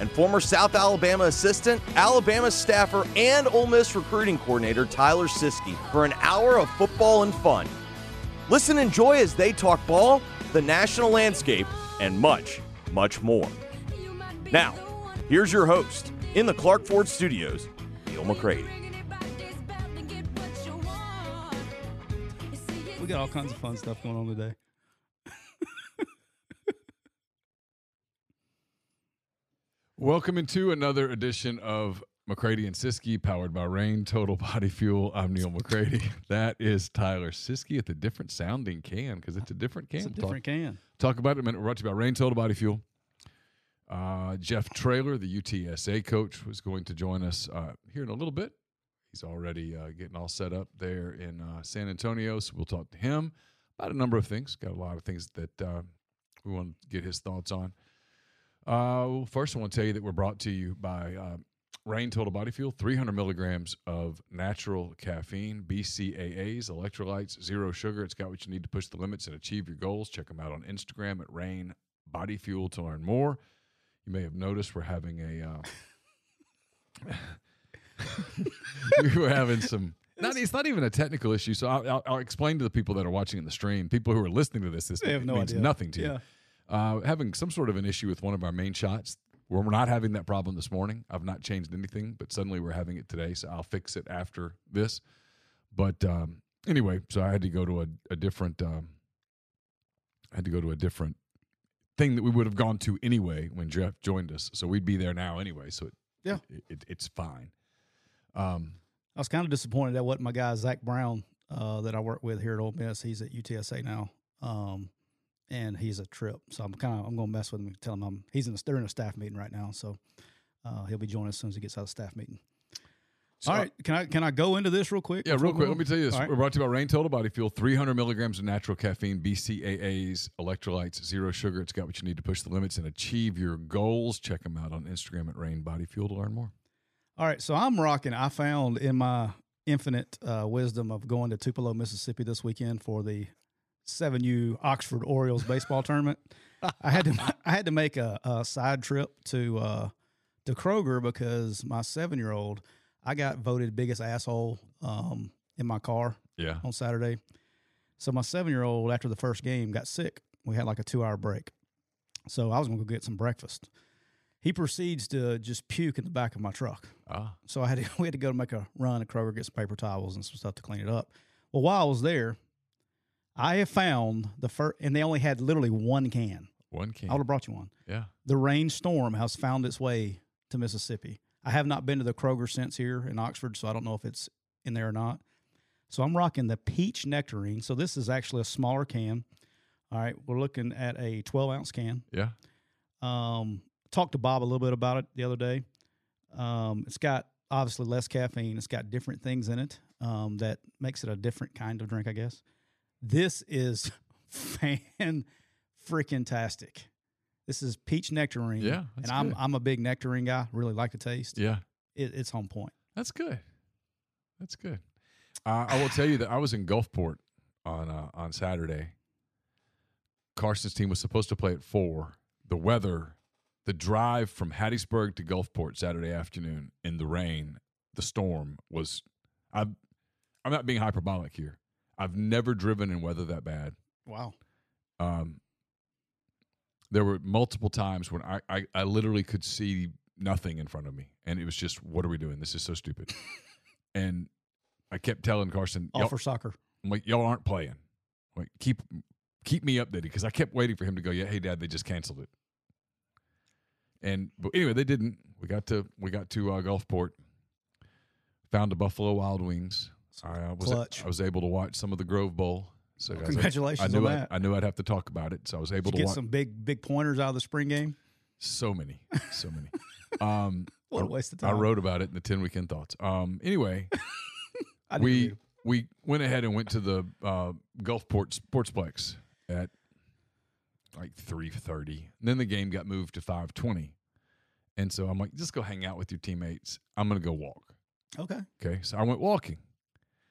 and former South Alabama assistant, Alabama staffer, and Ole Miss recruiting coordinator Tyler Siskey for an hour of football and fun. Listen and enjoy as they talk ball, the national landscape, and much, much more. Now, here's your host in the Clark Ford Studios, Neil McCready. We got all kinds of fun stuff going on today. Welcome into another edition of McCready and Siskey, powered by Reign Total Body Fuel. I'm Neil McCready. That is Tyler Siskey at the different sounding can because it's a different can. It's a different talk, can. talk about it in a minute. We're brought to you by Reign Total Body Fuel. Uh, Jeff Traylor, the UTSA coach, was going to join us uh, here in a little bit. He's already uh, getting all set up there in uh, San Antonio, so we'll talk to him about a number of things. Got a lot of things that uh, we want to get his thoughts on. Uh, well, first, I want to tell you that we're brought to you by uh, Reign Total Body Fuel, 300 milligrams of natural caffeine, BCAAs, electrolytes, zero sugar. It's got what you need to push the limits and achieve your goals. Check them out on Instagram at Reign Body Fuel to learn more. You may have noticed we're having a. Uh, we were having some. Not, it's not even a technical issue. So I'll, I'll, I'll explain to the people that are watching in the stream, people who are listening to this. This They have no means idea. nothing to you Yeah. Uh, having some sort of an issue with one of our main shots. We're we're not having that problem this morning. I've not changed anything, but suddenly we're having it today. So I'll fix it after this. But um, anyway, so I had to go to a, a different. Um, I had to go to a different thing that we would have gone to anyway when Jeff joined us. So we'd be there now anyway. So it, Yeah. it, it, it's fine. Um, I was kind of disappointed that wasn't my guy Zach Brown uh, that I work with here at Ole Miss. He's at UTSA now, um, and he's a trip. So I'm kind of I'm going to mess with him and tell him I'm he's in a, they're in a staff meeting right now. So uh, he'll be joining us as soon as he gets out of the staff meeting. so- All right, can I can I go into this real quick? Yeah, real quick. Let me tell you this. Right. We're brought to you by Reign Total Body Fuel. 300 milligrams of natural caffeine, BCAAs, electrolytes, zero sugar. It's got what you need to push the limits and achieve your goals. Check them out on Instagram at Reign Body Fuel to learn more. All right, so I'm rocking. I found in my infinite uh, wisdom of going to Tupelo, Mississippi this weekend for the 7U Oxford Orioles baseball tournament. I had to I had to make a, a side trip to uh, to Kroger because my seven year old I got voted biggest asshole um, in my car Yeah. on Saturday. So my seven year old after the first game got sick. We had like a two hour break, so I was going to go get some breakfast. He proceeds to just puke in the back of my truck. Ah. So I had to, we had to go to make a run to Kroger, get some paper towels and some stuff to clean it up. Well, while I was there, I have found the first, and they only had literally one can. One can. I would have brought you one. Yeah. The Reign Storm has found its way to Mississippi. I have not been to the Kroger since here in Oxford, so I don't know if it's in there or not. So I'm rocking the peach nectarine. So this is actually a smaller can. All right, we're looking at a 12 ounce can. Yeah. Um, talked to Bob a little bit about it the other day. Um, it's got obviously less caffeine. It's got different things in it um, that makes it a different kind of drink, I guess. This is fan freaking tastic. This is peach nectarine. Yeah, and I'm good. I'm a big nectarine guy. Really like the taste. Yeah. It, it's on point. That's good. That's good. Uh, I will tell you that I was in Gulfport on uh, on Saturday. Carson's team was supposed to play at four. The weather, the drive from Hattiesburg to Gulfport Saturday afternoon in the rain, the storm was. I, I'm not being hyperbolic here. I've never driven in weather that bad. Wow. Um, there were multiple times when I, I, I literally could see nothing in front of me, and it was just, what are we doing? This is so stupid. and I kept telling Carson, All for soccer. I'm like, y'all aren't playing. Like, keep keep me updated because I kept waiting for him to go. Yeah, hey, Dad, they just canceled it. And but anyway, they didn't. We got to we got to uh, Gulfport. Found a Buffalo Wild Wings. I was Clutch. I was able to watch some of the Grove Bowl. So guys, congratulations I, on knew I, that. I knew I'd have to talk about it, so I was able to get watch some big big pointers out of the spring game? so many, so many. Um, What a I- waste of time! I wrote about it in the ten weekend thoughts. Um, anyway, I we we went ahead and went to the uh, Gulfport Sportsplex at like three thirty. Then the game got moved to five twenty, and so I'm like, just go hang out with your teammates. I'm gonna go walk. Okay. Okay, so I went walking.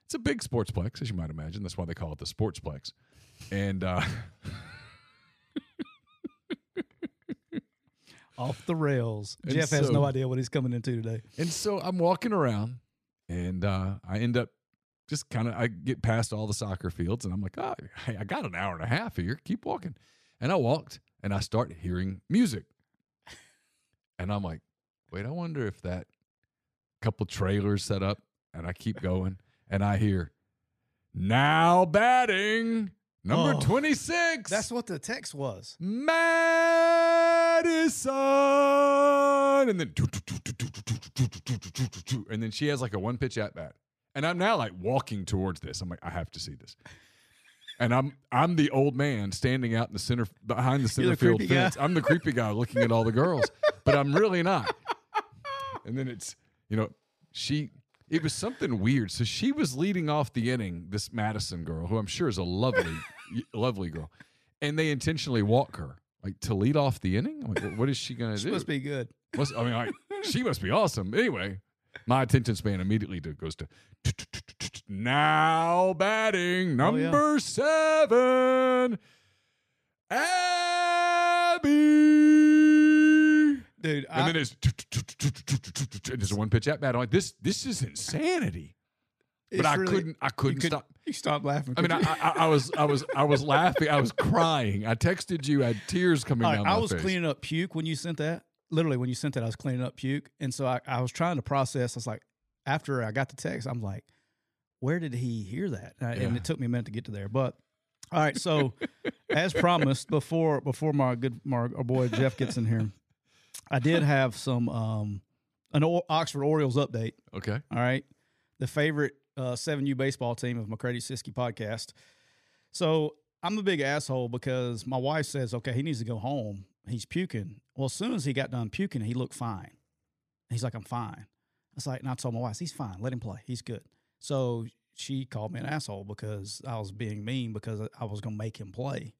It's a big sportsplex, as you might imagine. That's why they call it the sportsplex. And uh, Off the rails. And Jeff has so- no idea what he's coming into today. And so I'm walking around and uh, I end up just kind of, I get past all the soccer fields and I'm like, oh, hey, I got an hour and a half here. Keep walking. And I walked and I start hearing music. And I'm like, wait, I wonder if that couple trailers set up and I keep going and I hear, now batting number Oh, 26. That's what the text was. Madison, and then and then she has like a one pitch at bat, and I'm now like walking towards this. I'm like, I have to see this, and I'm I'm the old man standing out in the center behind the center the field creepy guy. fence. I'm the creepy guy looking at all the girls, but I'm really not. And then it's you know she. It was something weird. So she was leading off the inning. This Madison girl, who I'm sure is a lovely, lovely girl, and they intentionally walk her like to lead off the inning. I'm like, what is she going to do? She must be good. Must- I mean, like, she must be awesome. Anyway, my attention span immediately goes to now batting Oh, number seven, Dude, And I, then it's and a one pitch at bat. I'm like, this this is insanity. But I really- couldn't I couldn't could- stop. You stop laughing. I mean, I. I, I was, I was, I was laughing. I was crying. I texted you. I had tears coming right, down I was face. cleaning up puke when you sent that. Literally, when you sent that, I was cleaning up puke, and so I, I was trying to process. I was like, after I got the text, I'm like, where did he hear that? And, I- and Yeah. it took me a minute to get to there. But all right, so as promised before, before my good my our boy Jeff gets in here, I did have some um an O- Oxford Orioles update. Okay. All right. The favorite uh, 7U baseball team of McCready Siskey podcast. So I'm a big asshole because my wife says, okay, he needs to go home. He's puking. Well, as soon as he got done puking, he looked fine. He's like, I'm fine. I was like, and I told my wife, he's fine. Let him play. He's good. So she called me an asshole because I was being mean because I was going to make him play.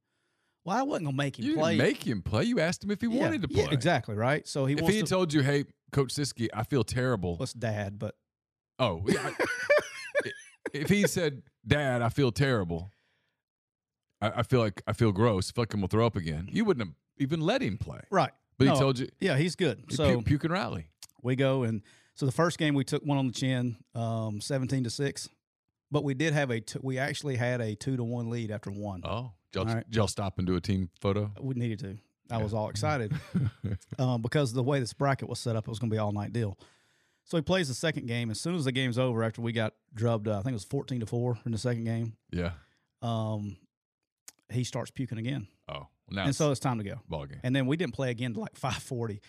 Well, I wasn't going to make him You play. didn't make him play. You asked him if he Yeah, wanted to play. Yeah, exactly. Right. So he If wants he had to. told you, "Hey, Coach Siskey, I feel terrible," What's dad? But oh, yeah, I- if he said, "Dad, I feel terrible," I, I feel like I feel gross. I feel like I'm gonna throw up again. You wouldn't have even let him play. right. But No, he told you, Yeah, he's good. he So puke, puke and rally. we go and so the first game we took one on the chin, um, seventeen to six, but we did have a t- we actually had a two to one lead after one. Oh, y'all, All right. did y'all stop and do a team photo? We needed to. I was all excited um, because the way this bracket was set up, it was going to be all night deal. So he plays the second game. As soon as the game's over, after we got drubbed, uh, I think it was fourteen to four in the second game. Yeah. Um, he starts puking again, Oh, well, now and it's so it's time to go. ball game. and then we didn't play again to like 540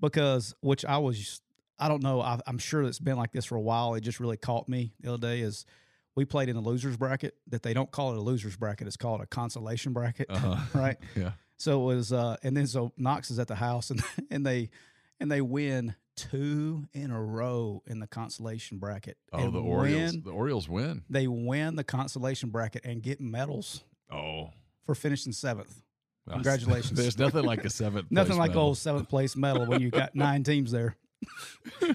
because which i was i don't know I, i'm sure it's been like this for a while it just really caught me the other day is we played in the losers bracket that they don't call it a losers bracket it's called a consolation bracket Uh-huh. right Yeah. so it was uh and then so knox is at the house and and they and they win two in a row in the consolation bracket Oh, and the Orioles. win- The Orioles win. they win the consolation bracket and get medals Oh. for finishing seventh Congratulations. There's nothing like a seventh. Nothing like medal. old seventh place medal when you got nine teams there.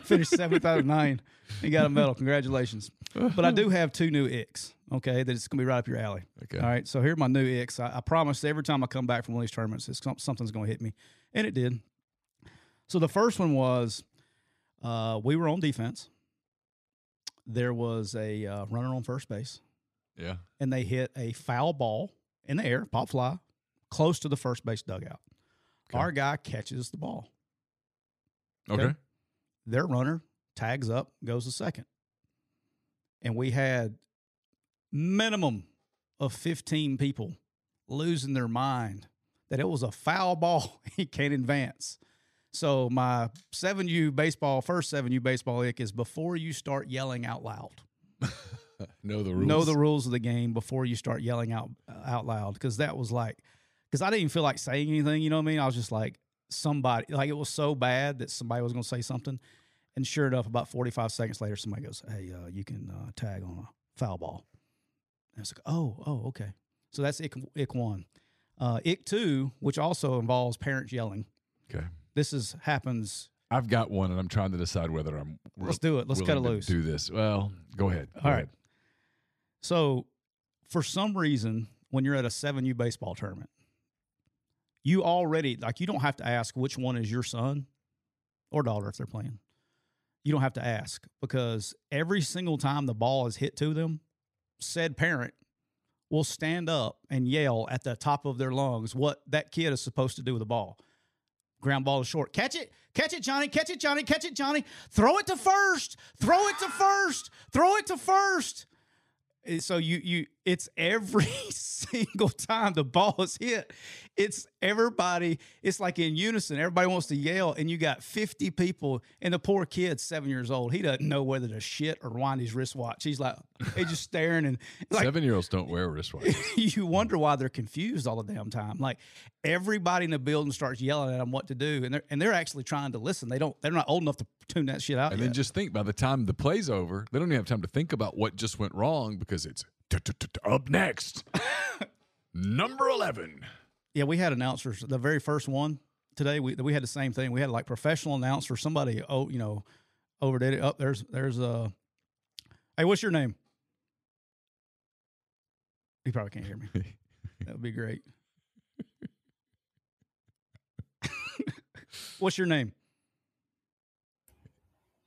Finished seventh out of nine. He got a medal. Congratulations. But I do have two new icks. Okay, that it's gonna be right up your alley. Okay. All right. So here are my new icks. I, I promise every time I come back from one of these tournaments, it's, something's gonna hit me, and it did. So the first one was uh, we were on defense. There was a uh, runner on first base, Yeah. and they hit a foul ball in the air, pop fly, close to the first base dugout. Okay. Our guy catches the ball. Okay. Okay. Their runner tags up, goes to second. And we had minimum of 15 people losing their mind that it was a foul ball. he can't advance. So my 7U baseball, first 7U baseball ick is before you start yelling out loud. know the rules. Know the rules of the game before you start yelling out uh, out loud because that was like because I didn't even feel like saying anything. You know what I mean? I was just like somebody like it was so bad that somebody was going to say something, and sure enough, about forty five seconds later, somebody goes, "Hey, uh, you can uh, tag on a foul ball." And I was like, "Oh, oh, okay." So that's ick, ick one. Uh, ick two, which also involves parents yelling. Okay. This is happens. I've got one, and I'm trying to decide whether I'm. Let's do it. Let's cut it loose. Do this. Well, go ahead. Go All right. ahead. So, for some reason, when you're at a 7U baseball tournament, you already, like, you don't have to ask which one is your son or daughter if they're playing. You don't have to ask because every single time the ball is hit to them, said parent will stand up and yell at the top of their lungs what that kid is supposed to do with the ball. Ground ball is short. Catch it. Catch it, Johnny. Catch it, Johnny. Catch it, Johnny. Throw it to first. Throw it to first. Throw it to first. So you you it's every single time the ball is hit, it's everybody, it's like in unison. Everybody wants to yell, and you got 50 people, and the poor kid's seven years old. He doesn't know whether to shit or wind his wristwatch. He's like, he's just staring and like Seven year olds don't wear wristwatches. you wonder why they're confused all the damn time. Like everybody in the building starts yelling at them what to do, and they're and they're actually trying to listen. They don't. They're not old enough to tune that shit out. And yet. then just think by the time the play's over, they don't even have time to think about what just went wrong because it's up next. Number 11. Yeah, we had announcers. The very first one today, we we had the same thing. We had like professional announcer. Somebody, oh, you know, overdid it. Up there's there's a. Hey, what's your name? He probably can't hear me. That would be great. what's your name?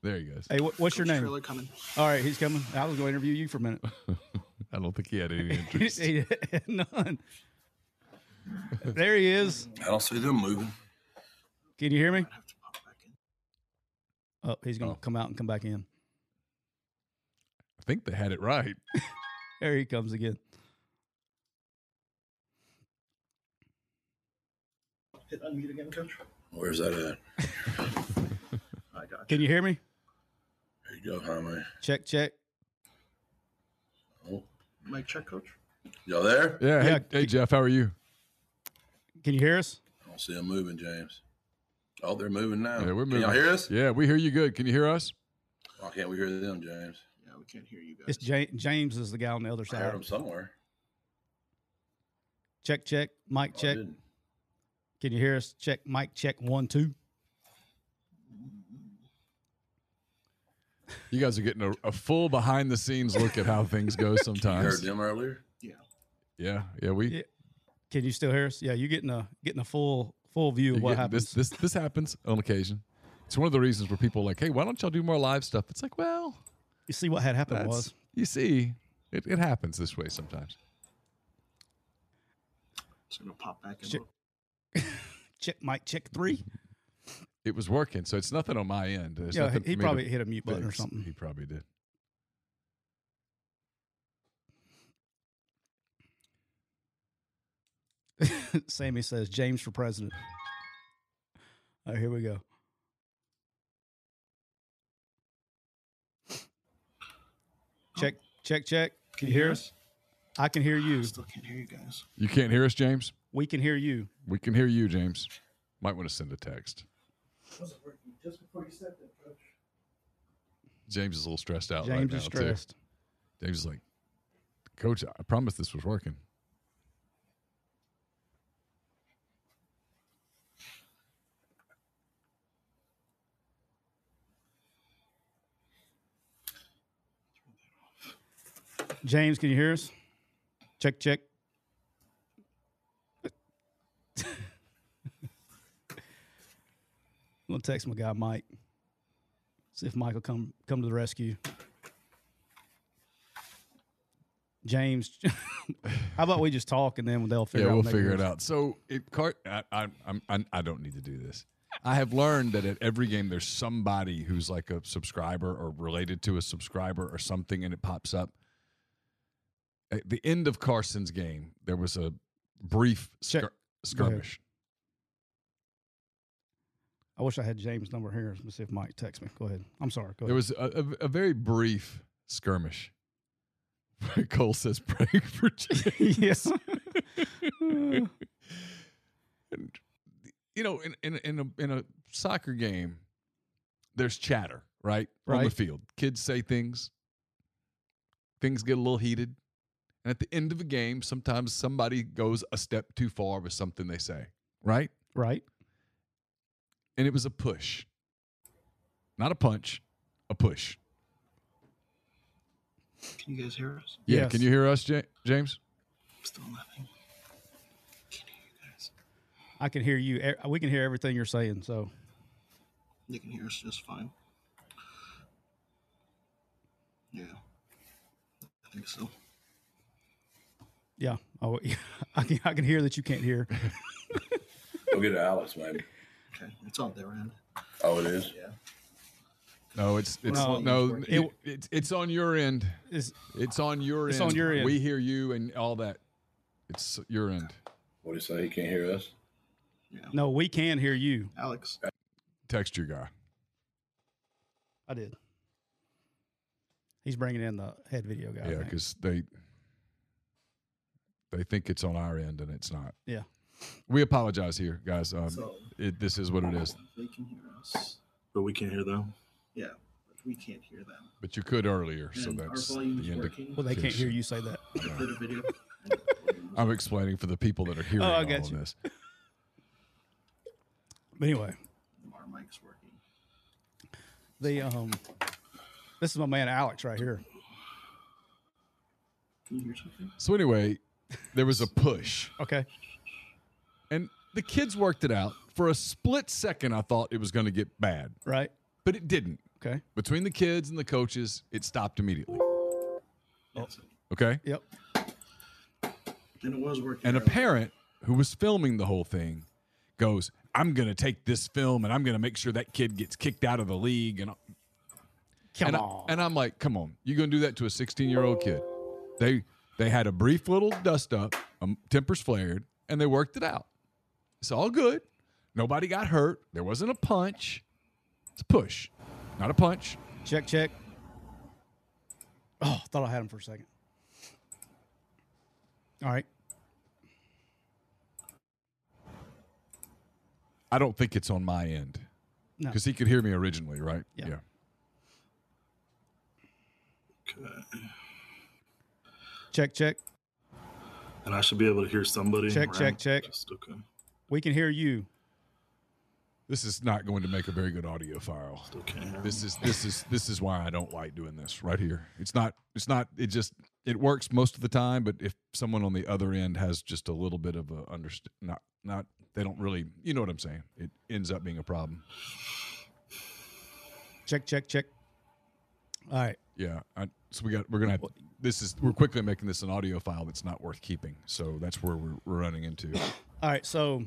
There he goes. Hey, what, what's your name? Traylor coming. All right, he's coming. I was going to interview you for a minute. I don't think he had any interest. He had None. There he is. I don't see them moving. Can you hear me? I have to pop back in. Oh, he's going to Oh. come out and come back in. I think they had it right. There he comes again. Hit unmute again, coach. Where's that at? I got you. Can you hear me? There you go, Jaime. Check, check. Mic check, coach. y'all there? Yeah. Hey, Yeah. hey, Jeff, how are you? Can you hear us? I don't see them moving, James. Oh, they're moving now. Yeah, we're moving. Can y'all hear us? Yeah, we hear you good. Can you hear us? Why can't we hear them, James? Yeah, we can't hear you guys. It's Ja- James is the guy on the other side. I heard side. them somewhere. Check, check. Mic Oh, check. didn't. Can you hear us? Check. Mic check. One, two. You guys are getting a, a full behind the scenes look at how things go sometimes. You heard sometimes. them earlier? yeah. Yeah, yeah, we. Yeah. Can you still hear us? Yeah, you're getting a getting a full full view of what get- happens. This, this this happens on occasion. It's one of the reasons where people are like, hey, why don't y'all do more live stuff? It's like, well, you see what had happened was you see, it, it happens this way sometimes. Just gonna pop back in. Shit. real- check. Mic check three. It was working, so it's nothing on my end. There's Yeah, he probably hit a mute button or something. He probably did. Sammy says James for president. All right, here we go. Check, check, check. Can you hear us? I can hear you. Still can't hear you guys. You can't hear us, James? We can hear you. We can hear you, James. Might want to send a text. James is a little stressed out. James right is now, stressed. Too. James is like, Coach, I promise this was working. James, can you hear us? Check, check. I'm gonna text my guy Mike. See if Mike will come come to the rescue. James, how about we just talk and then they'll figure yeah, out. we'll figure it out. So it cart. I, I, I'm, I'm, I don't need to do this. I have learned that at every game there's somebody who's like a subscriber or related to a subscriber or something, and it pops up. At the end of Carson's game, there was a brief skir- skirmish. I wish I had James' number here. Let me see if Mike texts me. Go ahead. I'm sorry. Go There ahead. was a, a, a very brief skirmish. Cole says, "Praying for James." yes. and, you know, in in in a in a soccer game, there's chatter, right? On the field, kids say things. Things get a little heated, and at the end of a game, sometimes somebody goes a step too far with something they say, right? right. And it was a push, not a punch, a push. Can you guys hear us? Yeah, Yes. can you hear us, Ja- James? Still nothing. Can you hear you guys? I can hear you. We can hear everything you're saying. So You can hear us just fine. Yeah. I think so. yeah, oh, I can. I can hear that you can't hear. Go get Alex, maybe. Okay. It's on their end. Oh, it is. Yeah. No, it's it's No, no, it's it, it's it's on your end. Is It's on your It's end. on your end. We hear you and all that. It's your end. What do you say? He can't hear us? Yeah. no, we can hear you. Alex. Text your guy. I did. He's bringing in the head video guy. Yeah, because they they think it's on our end and it's not. Yeah. We apologize here, guys. Um, So it, this is what it is. they can hear us. But we can't hear them. Yeah. But we can't hear them. But you could earlier, so that's our the volume's end. working. well, they can't hear you say that. The play the video. I'm explaining for the people that are hearing Oh, I all of this. But anyway, Our mic's working. the um, this is my man Alex right here. Can you hear something? So anyway, there was a push, Okay. And the kids worked it out. For a split second, I thought it was going to get bad, Right. but it didn't. Okay. Between the kids and the coaches, it stopped immediately. Yes. Okay. Yep. And it was working. And a parent who was filming the whole thing goes, I'm going to take this film and I'm going to make sure that kid gets kicked out of the league. And, Come and, I, on. and I'm like, come on, you're going to do that to a 16 year old kid? They, they had a brief little dust up, um, tempers flared, and they worked it out. It's all good. Nobody got hurt. There wasn't a punch. It's a push, not a punch. check check. Oh, thought I had him for a second. All right. I don't think it's on my end No. because he could hear me originally, right? Yeah. Okay. Check check. And I should be able to hear somebody. Check, check, check. Just okay. We can hear you. This is not going to make a very good audio file. Still This is this is this is why I don't like doing this right here. It's not it's not it just it works most of the time, but if someone on the other end has just a little bit of a understand not not they don't really you know what I'm saying. It ends up being a problem. Check check check. All right. Yeah. I, so we got we're gonna have this is we're quickly making this an audio file that's not worth keeping. So that's where we're, we're running into. All right. So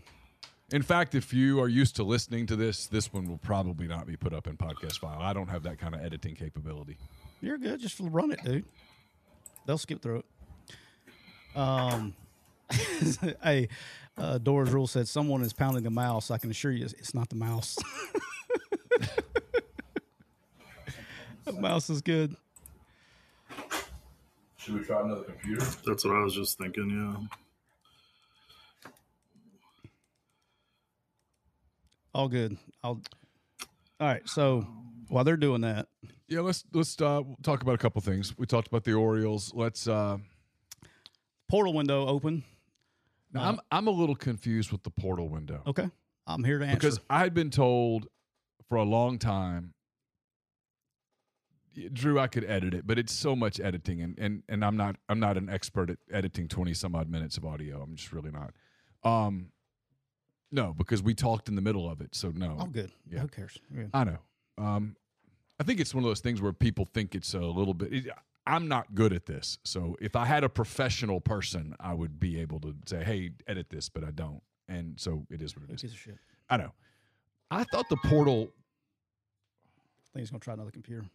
In fact, if you are used to listening to this, this one will probably not be put up in podcast file. I don't have that kind of editing capability. You're good. Just run it, dude. They'll skip through it. Um, hey, uh, Doors Rule said someone is pounding a mouse. I can assure you, it's not the mouse. the mouse is good. Should we try another computer? That's what I was just thinking. Yeah. All good. I'll. All right. So while they're doing that, Yeah, let's let's uh, talk about a couple things. We talked about the Orioles. Let's. Uh, portal window open. now I'm I'm a little confused with the portal window Okay. I'm here to answer. because I had been told for a long time Drew, I could edit it, but it's so much editing, and and and I'm not I'm not an expert at editing twenty some odd minutes of audio. I'm just really not. Um, no, because we talked in the middle of it, so no. Oh, good. Yeah. Who cares? Yeah. I know. Um, I think it's one of those things where people think it's a little bit. It, I'm not good at this, so if I had a professional person, I would be able to say, "Hey, edit this," but I don't, and so it is what it is. gives a shit? I know. I thought the portal. I think he's gonna try another computer.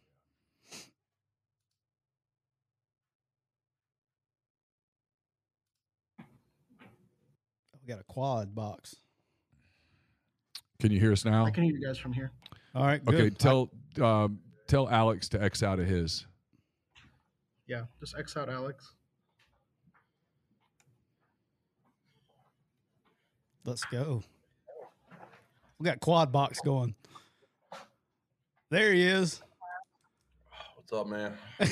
We got a quad box. Can you hear us now? I can hear you guys from here. All right. Good. Okay, tell um, tell Alex to X out of his. Yeah, just X out Alex. Let's go. We got quad box going. There he is. What's up, man?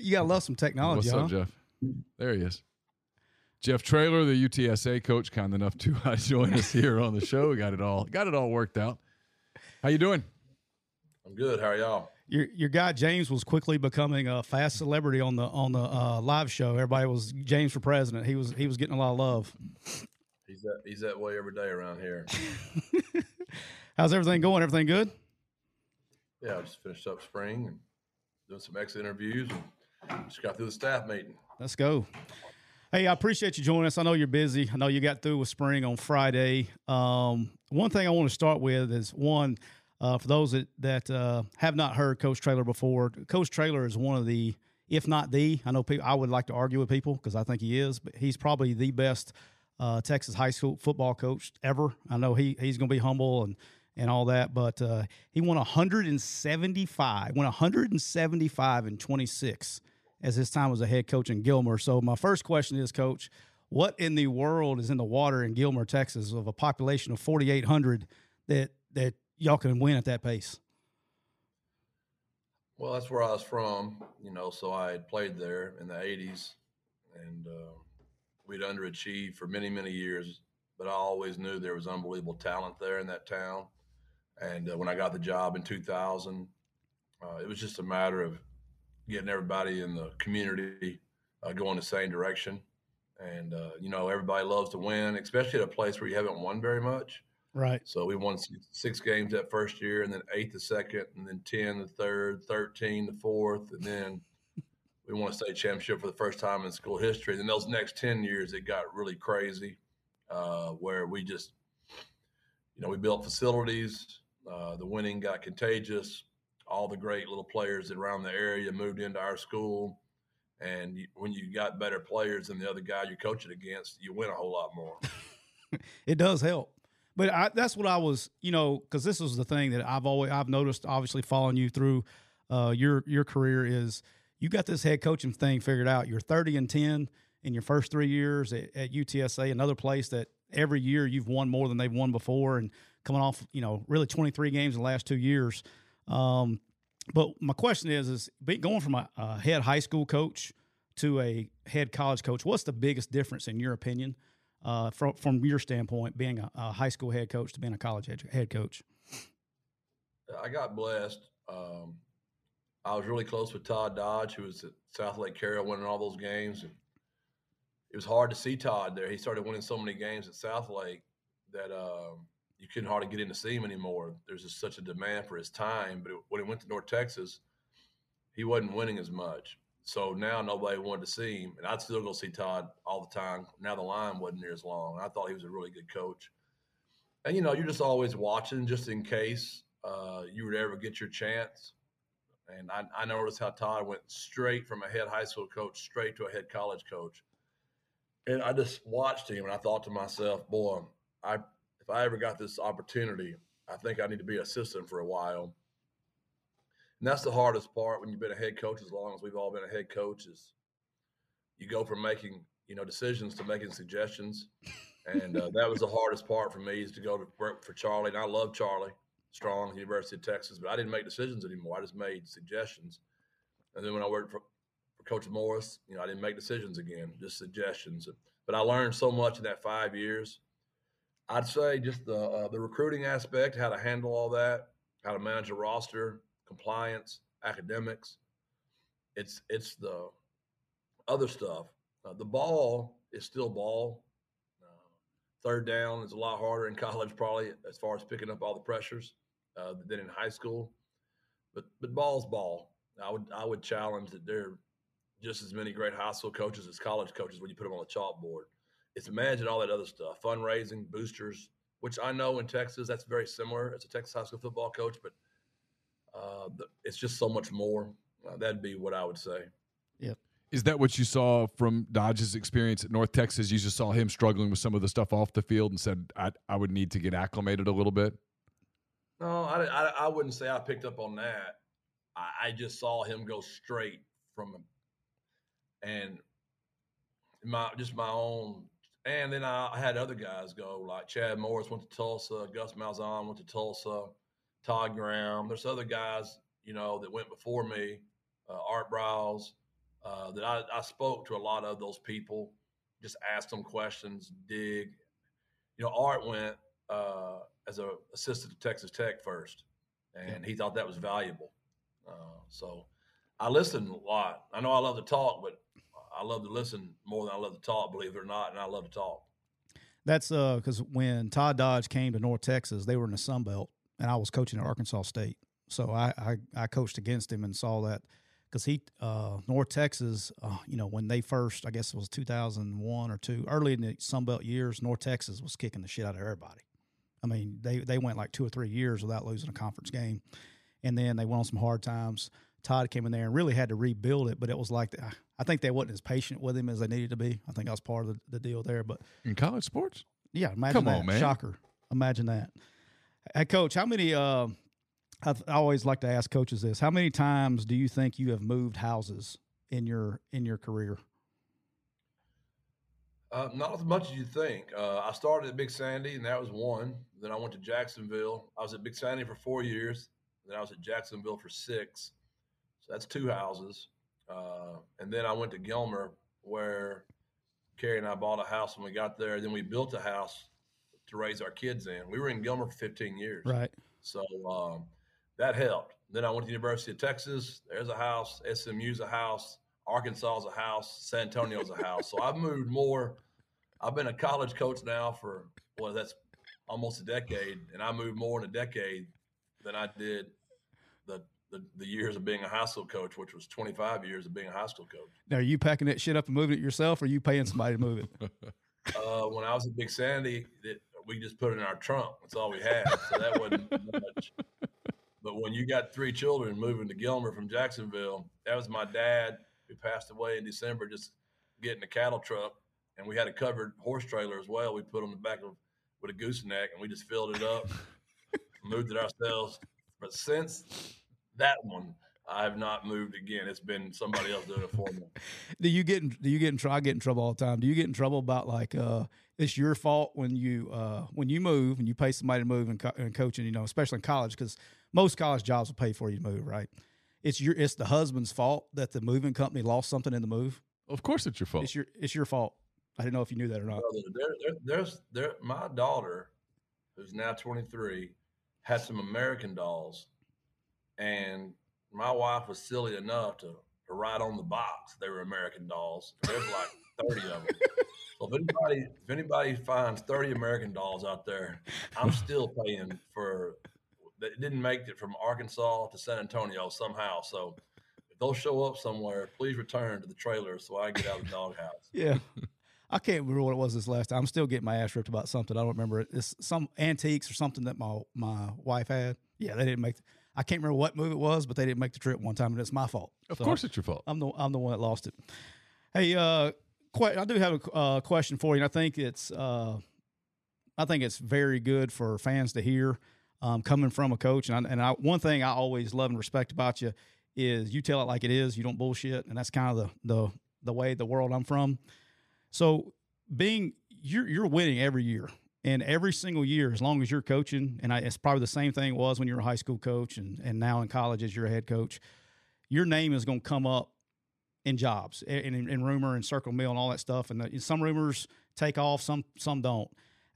you gotta love some technology, What's huh? up, Jeff? There he is. Jeff Traylor, the UTSA coach, kind enough to uh, join us here on the show. We got it all got it all worked out. How you doing? I'm good. How are y'all? Your your guy James was quickly becoming a fast celebrity on the on the uh, live show. Everybody was James for president. He was he was getting a lot of love. He's that he's that way every day around here. How's everything going? Everything good? Yeah, I just finished up spring and doing some exit interviews and just got through the staff meeting. Let's go. Hey, I appreciate you joining us. I know you're busy. I know you got through with spring on Friday. Um, one thing I want to start with is one uh, for those that that uh, have not heard Coach Traylor before. Coach Traylor is one of the, if not the, I know people. I would like to argue with people because I think he is, but he's probably the best uh, Texas high school football coach ever. I know he he's going to be humble and and all that, but uh, he won 175, won 175 and 26 as his time as a head coach in Gilmer. So my first question is, Coach, what in the world is in the water in Gilmer, Texas, of a population of 4,800 that that y'all can win at that pace? Well, that's where I was from, you know. So I had played there in the '80s, and uh, we'd underachieved for many, many years. But I always knew there was unbelievable talent there in that town. And uh, when I got the job in 2000, uh, it was just a matter of getting everybody in the community uh, going the same direction. And uh, you know, everybody loves to win, especially at a place where you haven't won very much. Right. So we won six- games that first year, and then eight the second, and then ten the third, thirteen the fourth, and then we won a state championship for the first time in school history. And then those next ten years, it got really crazy, uh, where we just, you know, we built facilities. Uh, the winning got contagious. All the great little players around the area moved into our school, and you, when you got better players than the other guy you're coaching against, you win a whole lot more. it does help. But I, that's what I was, you know, because this was the thing that I've always I've noticed, obviously following you through uh, your your career is you got this head coaching thing figured out. You're 30 and 10 in your first three years at, at UTSA, another place that every year you've won more than they've won before, and coming off, you know, really 23 games in the last two years. Um, but my question is, is going from a, a head high school coach to a head college coach, what's the biggest difference in your opinion? uh, from from your standpoint, being a, a high school head coach to being a college head, head coach? I got blessed. Um, I was really close with Todd Dodge, who was at South Lake Carroll winning all those games. And it was hard to see Todd there. He started winning so many games at South Lake that um, you couldn't hardly get in to see him anymore. There's just such a demand for his time. But when he went to North Texas, he wasn't winning as much. So now nobody wanted to see him. And I'd still go see Todd all the time. Now the line wasn't near as long. I thought he was a really good coach. And, you know, you're just always watching just in case uh, you would ever get your chance. And I, I noticed how Todd went straight from a head high school coach straight to a head college coach. And I just watched him and I thought to myself, boy, I if I ever got this opportunity, I think I need to be assistant for a while. And that's the hardest part when you've been a head coach as long as we've all been a head coach is you go from making, you know, decisions to making suggestions. And uh, that was the hardest part for me is to go to work for Charlie. And I love Charlie Strong, University of Texas, but I didn't make decisions anymore. I just made suggestions. And then when I worked for, for Coach Morris, you know, I didn't make decisions again, just suggestions. But I learned so much in that five years. I'd say just the uh, the recruiting aspect, how to handle all that, how to manage a roster, compliance, academics. It's it's the other stuff. Uh, the ball is still ball. Uh, third down is a lot harder in college, probably as far as picking up all the pressures uh, than in high school. But but ball's ball. I would I would challenge that there are just as many great high school coaches as college coaches when you put them on the chalkboard. It's managing all that other stuff, fundraising, boosters, which I know in Texas that's very similar as a Texas high school football coach, but uh, it's just so much more. Uh, that'd be what I would say. Is that what you saw from Dodge's experience at North Texas? You just saw him struggling with some of the stuff off the field and said, I, I would need to get acclimated a little bit? No, I, I, I wouldn't say I picked up on that. I, I just saw him go straight from him. And my just my own and then I, I had other guys go like Chad Morris went to Tulsa, Gus Malzahn went to Tulsa, Todd Graham. There's other guys, you know, that went before me, uh, Art Briles, uh, that I, I spoke to a lot of those people, just asked them questions, dig. You know, Art went uh, as a assistant to Texas Tech first, and he thought that was valuable. Uh, so I listened a lot. I know I love to talk, but I love to listen more than I love to talk. Believe it or not, and I love to talk. That's uh because when Todd Dodge came to North Texas, they were in the Sun Belt, and I was coaching at Arkansas State, so I I, I coached against him and saw that because he uh, North Texas, uh, you know, when they first, I guess it was 2001 or two, early in the Sun Belt years, North Texas was kicking the shit out of everybody. I mean, they they went like two or three years without losing a conference game, and then they went on some hard times. Todd came in there and really had to rebuild it, but it was like I think they wasn't as patient with him as they needed to be. I think that was part of the, the deal there. But In college sports? yeah, imagine Come that. on, man. Shocker. Imagine that. Hey, coach, how many? Uh, I, I always like to ask coaches this: How many times do you think you have moved houses in your in your career? Uh, not as much as you think. Uh, I started at Big Sandy, and that was one. Then I went to Jacksonville. I was at Big Sandy for four years. Then I was at Jacksonville for six. So that's two houses. Uh, and then I went to Gilmer, where Carrie and I bought a house when we got there. Then we built a house to raise our kids in. We were in Gilmer for 15 years. Right. So um, that helped. Then I went to the University of Texas. There's a house. SMU's a house. Arkansas's a house. San Antonio's a house. So I've moved more. I've been a college coach now for well, that's almost a decade, and I moved more in a decade than I did the the, the years of being a high school coach, which was 25 years of being a high school coach. Now, are you packing that shit up and moving it yourself, or are you paying somebody to move it? Uh, when I was at Big Sandy, it, we just put it in our trunk. That's all we had. So that wasn't much. But when you got three children moving to Gilmer from Jacksonville, that was my dad who passed away in December, just getting a cattle truck. And we had a covered horse trailer as well. We put on the back of with a gooseneck and we just filled it up, moved it ourselves. But since that one, I have not moved again. It's been somebody else doing it for me. do you get in, do you get in trouble? I get in trouble all the time. Do you get in trouble about like uh, it's your fault when you uh, when you move and you pay somebody to move and, co- and coaching? You know, especially in college, because most college jobs will pay for you to move, right? It's your it's the husband's fault that the moving company lost something in the move. Of course it's your fault. It's your it's your fault. I didn't know if you knew that or not. brother, there, there, there's there. My daughter, who's now 23, had some American dolls, and my wife was silly enough to, to write on the box they were American dolls. There's like 30 of them. So if anybody if anybody finds 30 American dolls out there, I'm still paying for. It didn't make it from Arkansas to San Antonio somehow. So if those show up somewhere, please return to the trailer so I get out of the doghouse. Yeah. I can't remember what it was this last time. I'm still getting my ass ripped about something. I don't remember it. It's some antiques or something that my my wife had. Yeah, they didn't make. I can't remember what move it was, but they didn't make the trip one time, and it's my fault. of So course it's your fault. I'm the I'm the one that lost it. Hey, uh, I do have a uh, question for you. And I think it's uh, I think it's very good for fans to hear um, coming from a coach. And I, and I, one thing I always love and respect about you is you tell it like it is. You don't bullshit, and that's kind of the the the way the world I'm from. So being you're you're winning every year. And every single year, as long as you're coaching, and I, it's probably the same thing it was when you were a high school coach, and, and now in college as you're a head coach, your name is going to come up in jobs, and in, in rumor and circle mill and all that stuff. And the, some rumors take off, some some don't.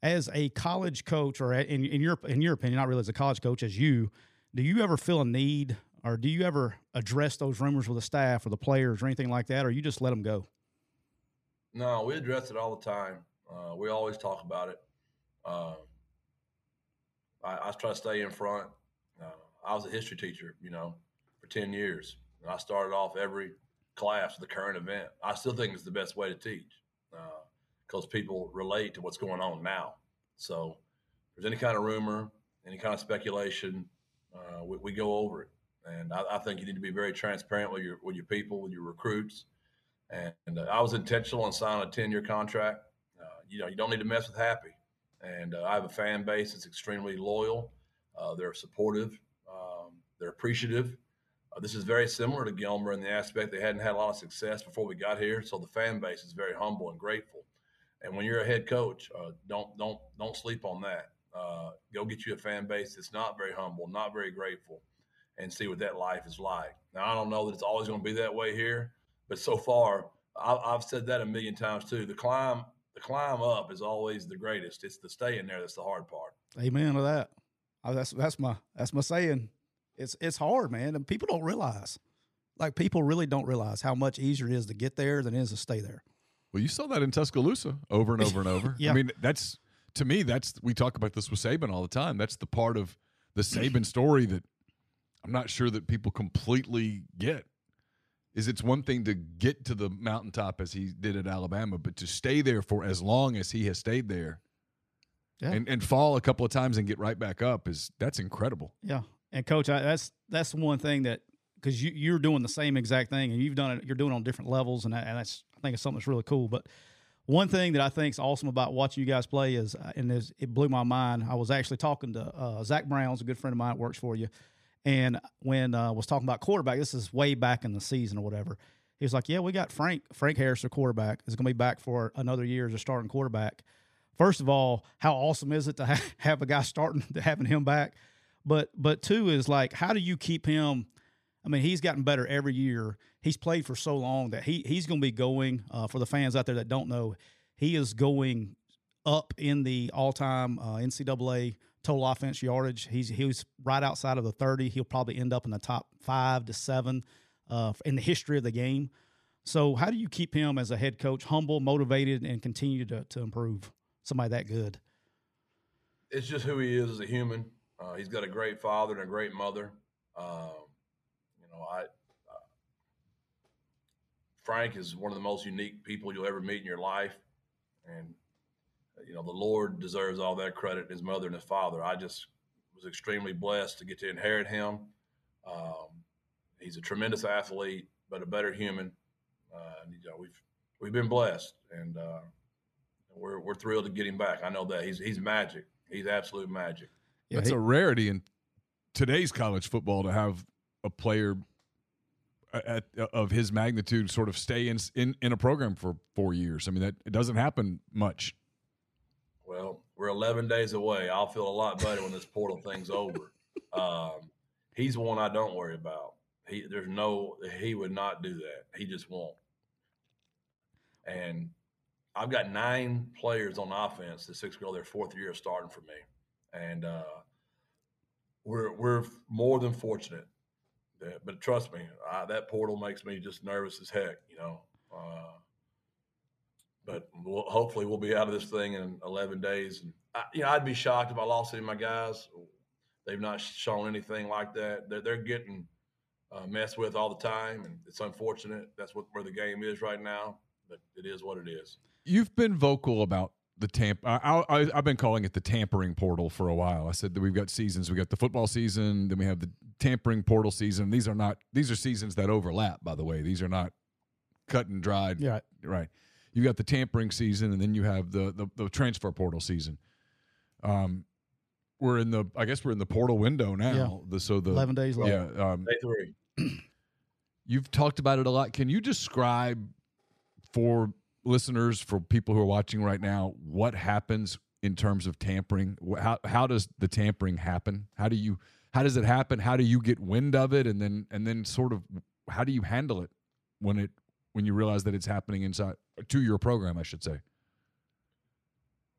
As a college coach, or in, in your in your opinion, not really as a college coach, as you, do you ever feel a need or do you ever address those rumors with the staff or the players or anything like that, or you just let them go? No, we address it all the time. Uh, we always talk about it. Uh, I, I, try to stay in front. Uh, I was a history teacher, you know, for 10 years. And I started off every class with a current event. I still think it's the best way to teach because uh, people relate to what's going on now. So if there's any kind of rumor, any kind of speculation, uh, we, we, go over it. And I, I, think you need to be very transparent with your with your people, with your recruits. And, and uh, I was intentional in signing a 10 year contract. Uh, you know, you don't need to mess with Happy. And uh, I have a fan base that's extremely loyal. Uh, they're supportive. Um, they're appreciative. Uh, this is very similar to Gilmer in the aspect they hadn't had a lot of success before we got here, so the fan base is very humble and grateful. And when you're a head coach, uh, don't don't don't sleep on that. Uh, go get you a fan base that's not very humble, not very grateful, and see what that life is like. Now I don't know that it's always going to be that way here, but so far I, I've said that a million times too. The climb the climb up is always the greatest. It's the staying there that's the hard part. Amen to that. Oh, that's that's my that's my saying. It's it's hard, man, and people don't realize. Like people really don't realize how much easier it is to get there than it is to stay there. Well, you saw that in Tuscaloosa over and over and over. yeah. I mean, that's to me, that's we talk about this with Saban all the time. That's the part of the Saban story that I'm not sure that people completely get. Is it's one thing to get to the mountaintop as he did at Alabama, but to stay there for as long as he has stayed there, yeah. and and fall a couple of times and get right back up is that's incredible. Yeah, and coach, I, that's that's one thing that because you you're doing the same exact thing and you've done it, you're doing it on different levels, and, that, and that's I think it's something that's really cool. But one thing that I think is awesome about watching you guys play is, uh, and it blew my mind. I was actually talking to uh, Zach Brown's a good friend of mine, works for you, and when uh, was talking about quarterback, this is way back in the season or whatever. He was like, "Yeah, we got Frank Frank Harris, the quarterback, is going to be back for another year as a starting quarterback." First of all, how awesome is it to ha- have a guy starting to having him back? But but two is like, how do you keep him? I mean, he's gotten better every year. He's played for so long that he he's going to be going. Uh, for the fans out there that don't know, he is going up in the all-time uh, NCAA total offense yardage. He's he was right outside of the thirty. He'll probably end up in the top five to seven uh, in the history of the game. So, how do you keep him as a head coach humble, motivated, and continue to to improve? Somebody that good. It's just who he is as a human. Uh, he's got a great father and a great mother. Um, you know, I uh, Frank is one of the most unique people you'll ever meet in your life, and you know the Lord deserves all that credit. His mother and his father. I just was extremely blessed to get to inherit him. Um, he's a tremendous athlete, but a better human. Uh, and, you know, we've we've been blessed, and uh, we're we're thrilled to get him back. I know that he's he's magic. He's absolute magic. Yeah, That's he, a rarity in today's college football to have a player at, of his magnitude sort of stay in, in in a program for four years. I mean, that it doesn't happen much. Well, we're 11 days away. I'll feel a lot better when this portal thing's over. Um, he's one I don't worry about. He there's no he would not do that. He just won't. And I've got nine players on offense. The six girl their fourth year starting for me, and uh, we're we're more than fortunate. That, but trust me, I, that portal makes me just nervous as heck. You know. Uh, but we'll, hopefully we'll be out of this thing in 11 days. And I, you know, I'd be shocked if I lost any of my guys. They've not shown anything like that. They're, they're getting uh, messed with all the time, and it's unfortunate. That's what where the game is right now. But it is what it is. You've been vocal about the tamp. I, I, I've been calling it the tampering portal for a while. I said that we've got seasons. We got the football season, then we have the tampering portal season. These are not. These are seasons that overlap. By the way, these are not cut and dried. Yeah. Right. You got the tampering season, and then you have the the, the transfer portal season. Um, we're in the. I guess we're in the portal window now. Yeah. The so the eleven days left. Yeah. Um, Day three. you've talked about it a lot. Can you describe for listeners, for people who are watching right now, what happens in terms of tampering? How how does the tampering happen? How do you how does it happen? How do you get wind of it, and then and then sort of how do you handle it when it when you realize that it's happening inside to your program? I should say.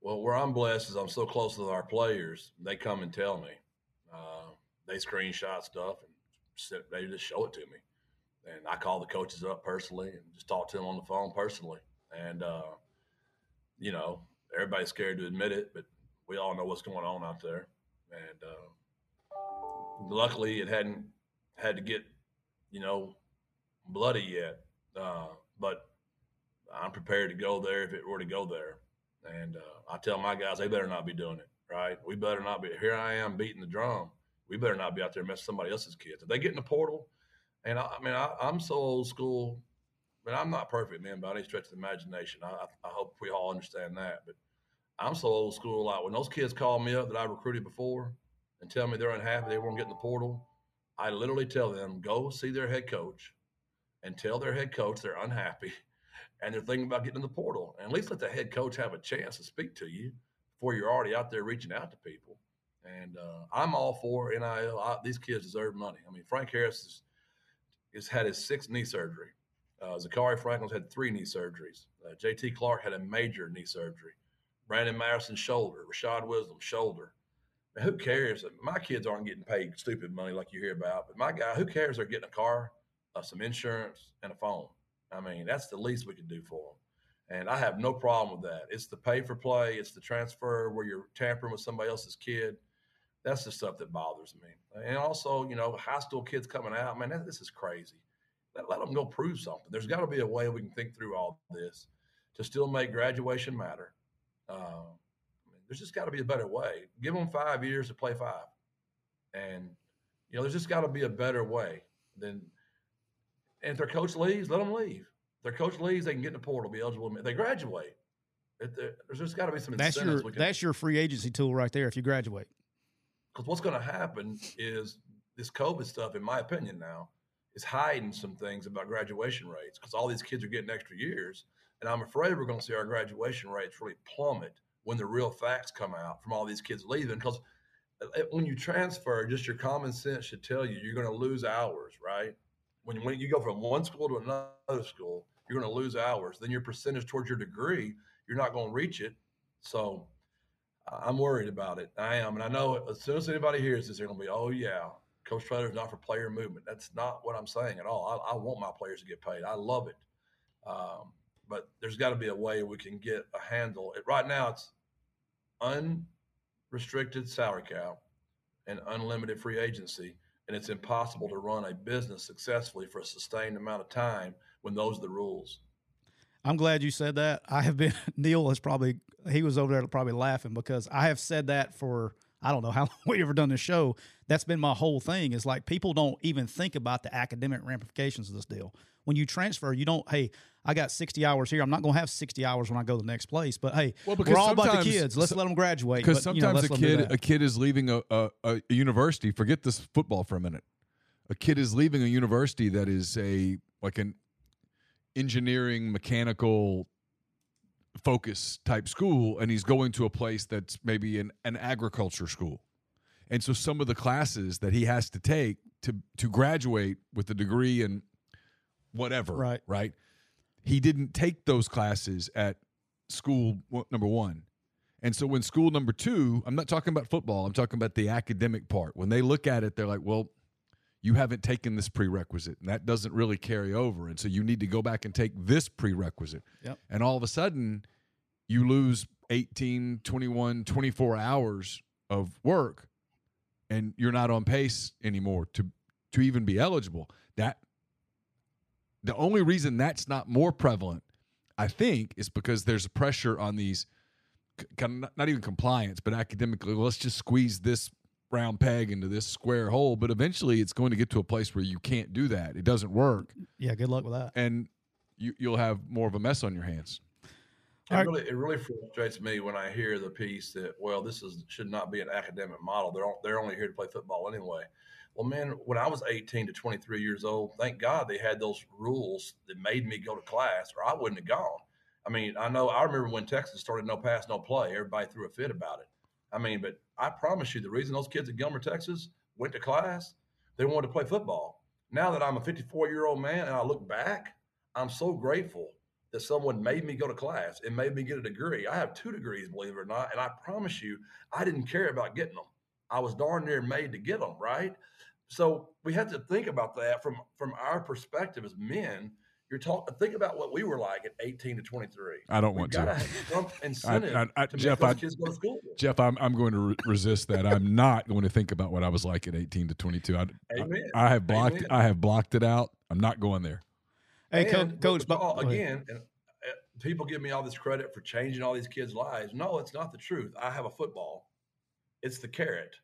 Well, where I'm blessed is I'm so close with our players. They come and tell me. Uh, they screenshot stuff and sit, they just show it to me. And I call the coaches up personally and just talk to them on the phone personally. And, uh, you know, everybody's scared to admit it, but we all know what's going on out there. And uh, luckily, it hadn't had to get, you know, bloody yet. Uh, but I'm prepared to go there if it were to go there. And uh, I tell my guys, they better not be doing it, right? We better not be. Here I am beating the drum. We better not be out there messing somebody else's kids. If they get in the portal, and I, I mean, I, I'm so old school, but I'm not perfect, man, by any stretch of the imagination. I, I hope we all understand that. But I'm so old school. Like when those kids call me up that I recruited before and tell me they're unhappy, they won't get in the portal, I literally tell them, go see their head coach and tell their head coach they're unhappy and they're thinking about getting in the portal. And at least let the head coach have a chance to speak to you before you're already out there reaching out to people. And uh, I'm all for NIL. I, these kids deserve money. I mean, Frank Harris has, has had his sixth knee surgery. Uh, Zakhari Franklin's had three knee surgeries. Uh, JT Clark had a major knee surgery. Brandon Madison shoulder. Rashad Wisdom shoulder. Man, who cares? My kids aren't getting paid stupid money like you hear about, but my guy, who cares? They're getting a car, uh, some insurance, and a phone. I mean, that's the least we could do for them. And I have no problem with that. It's the pay for play, it's the transfer where you're tampering with somebody else's kid. That's the stuff that bothers me. And also, you know, high school kids coming out, man, this is crazy. Let, let them go prove something. There's got to be a way we can think through all this to still make graduation matter. Uh, there's just got to be a better way. Give them five years to play five. And, you know, there's just got to be a better way than and if their coach leaves, let them leave. If their coach leaves, they can get in the portal, be eligible. They graduate. There's just got to be some that's your can, that's your free agency tool right there. If you graduate, because what's going to happen is this COVID stuff, in my opinion, now is hiding some things about graduation rates because all these kids are getting extra years, and I'm afraid we're going to see our graduation rates really plummet when the real facts come out from all these kids leaving. Because uh, when you transfer, just your common sense should tell you you're going to lose hours, right? When, when you go from one school to another school, you're going to lose hours. Then your percentage towards your degree, you're not going to reach it. So I'm worried about it. I am. And I know as soon as anybody hears this, they're going to be, oh, yeah, Coach Traylor's not for player movement. That's not what I'm saying at all. I, I want my players to get paid. I love it. Um, but there's got to be a way we can get a handle. It, right now, it's unrestricted salary cap and unlimited free agency and it's impossible to run a business successfully for a sustained amount of time when those are the rules. I'm glad you said that. I have been Neil has probably he was over there probably laughing because I have said that for I don't know how long we ever done this show. That's been my whole thing. Is like people don't even think about the academic ramifications of this deal. When you transfer, you don't. Hey, I got 60 hours here. I'm not going to have 60 hours when I go to the next place. But hey, well, we're all about the kids. Let's so, let them graduate. Because sometimes you know, a kid a kid is leaving a, a, a university. Forget this football for a minute. A kid is leaving a university that is a like an engineering mechanical focus type school and he's going to a place that's maybe an, an agriculture school and so some of the classes that he has to take to to graduate with a degree in whatever right right he didn't take those classes at school number one. And so when school number two, I'm not talking about football, I'm talking about the academic part. When they look at it, they're like, well, you haven't taken this prerequisite, and that doesn't really carry over. And so you need to go back and take this prerequisite. Yep. And all of a sudden, you lose 18, 21, 24 hours of work, and you're not on pace anymore to to even be eligible. That the only reason that's not more prevalent, I think, is because there's pressure on these, not even compliance, but academically. Let's just squeeze this round peg into this square hole. But eventually, it's going to get to a place where you can't do that. It doesn't work. Yeah, good luck with that. And you, you'll have more of a mess on your hands. It really, it really frustrates me when I hear the piece that well, this is should not be an academic model. They're they're only here to play football anyway. Well, man, when I was 18 to 23 years old, thank God they had those rules that made me go to class, or I wouldn't have gone. I mean, I know I remember when Texas started no pass, no play. Everybody threw a fit about it. I mean, but I promise you, the reason those kids at Gilmer, Texas, went to class, they wanted to play football. Now that I'm a 54 year old man and I look back, I'm so grateful that someone made me go to class and made me get a degree. I have two degrees, believe it or not, and I promise you, I didn't care about getting them. I was darn near made to get them, right? So we have to think about that from from our perspective as men. You're talking. Think about what we were like at 18 to 23. I don't We've want to. have some incentive I- I- to Jeff, make those I- kids go to school. Jeff, I'm I'm going to re- resist that. I'm not going to think about what I was like at 18 to 22. I, I, Amen. I have blocked. Amen. I have blocked it out. I'm not going there. Hey, And what coach, was but all- go ahead. again, and, uh, people give me all this credit for changing all these kids' lives. No, it's not the truth. I have a football. It's the carrot.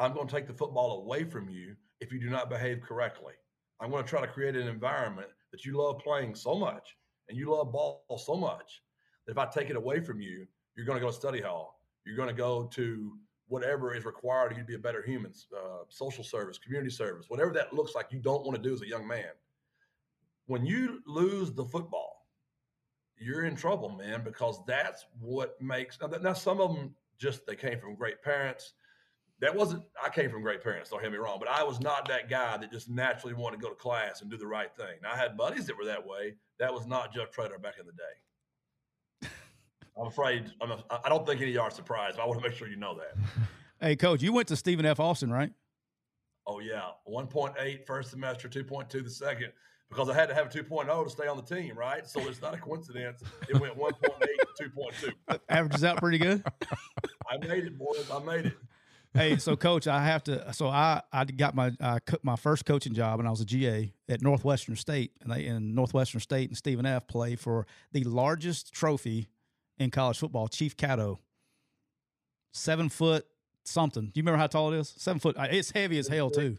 I'm going to take the football away from you if you do not behave correctly. I'm going to try to create an environment that you love playing so much and you love ball so much that if I take it away from you, you're going to go to study hall. You're going to go to whatever is required you to be a better human, uh, social service, community service, whatever that looks like you don't want to do as a young man when you lose the football, you're in trouble, man, because that's what makes now, now some of them just they came from great parents. That wasn't I came from great parents, don't get me wrong, but I was not that guy that just naturally wanted to go to class and do the right thing. Now, I had buddies that were that way. That was not Jeff Traylor back in the day. I'm afraid I'm a, I don't think any of you are surprised. But I want to make sure you know that. Hey, coach, you went to Stephen F. Austin, right? Oh yeah, 1.8 first semester, 2.2 the second, because I had to have a 2.0 to stay on the team, right? So it's not a coincidence. It went 1.8 to 2.2. Averages out pretty good. I made it, boys. I made it. Hey, so coach, I have to. So I I got my I my first coaching job, and I was a GA at Northwestern State, and they in Northwestern State and Stephen F. play for the largest trophy in college football, Chief Caddo. Seven foot something. Do you remember how tall it is? Seven foot. uh, It's heavy as hell too.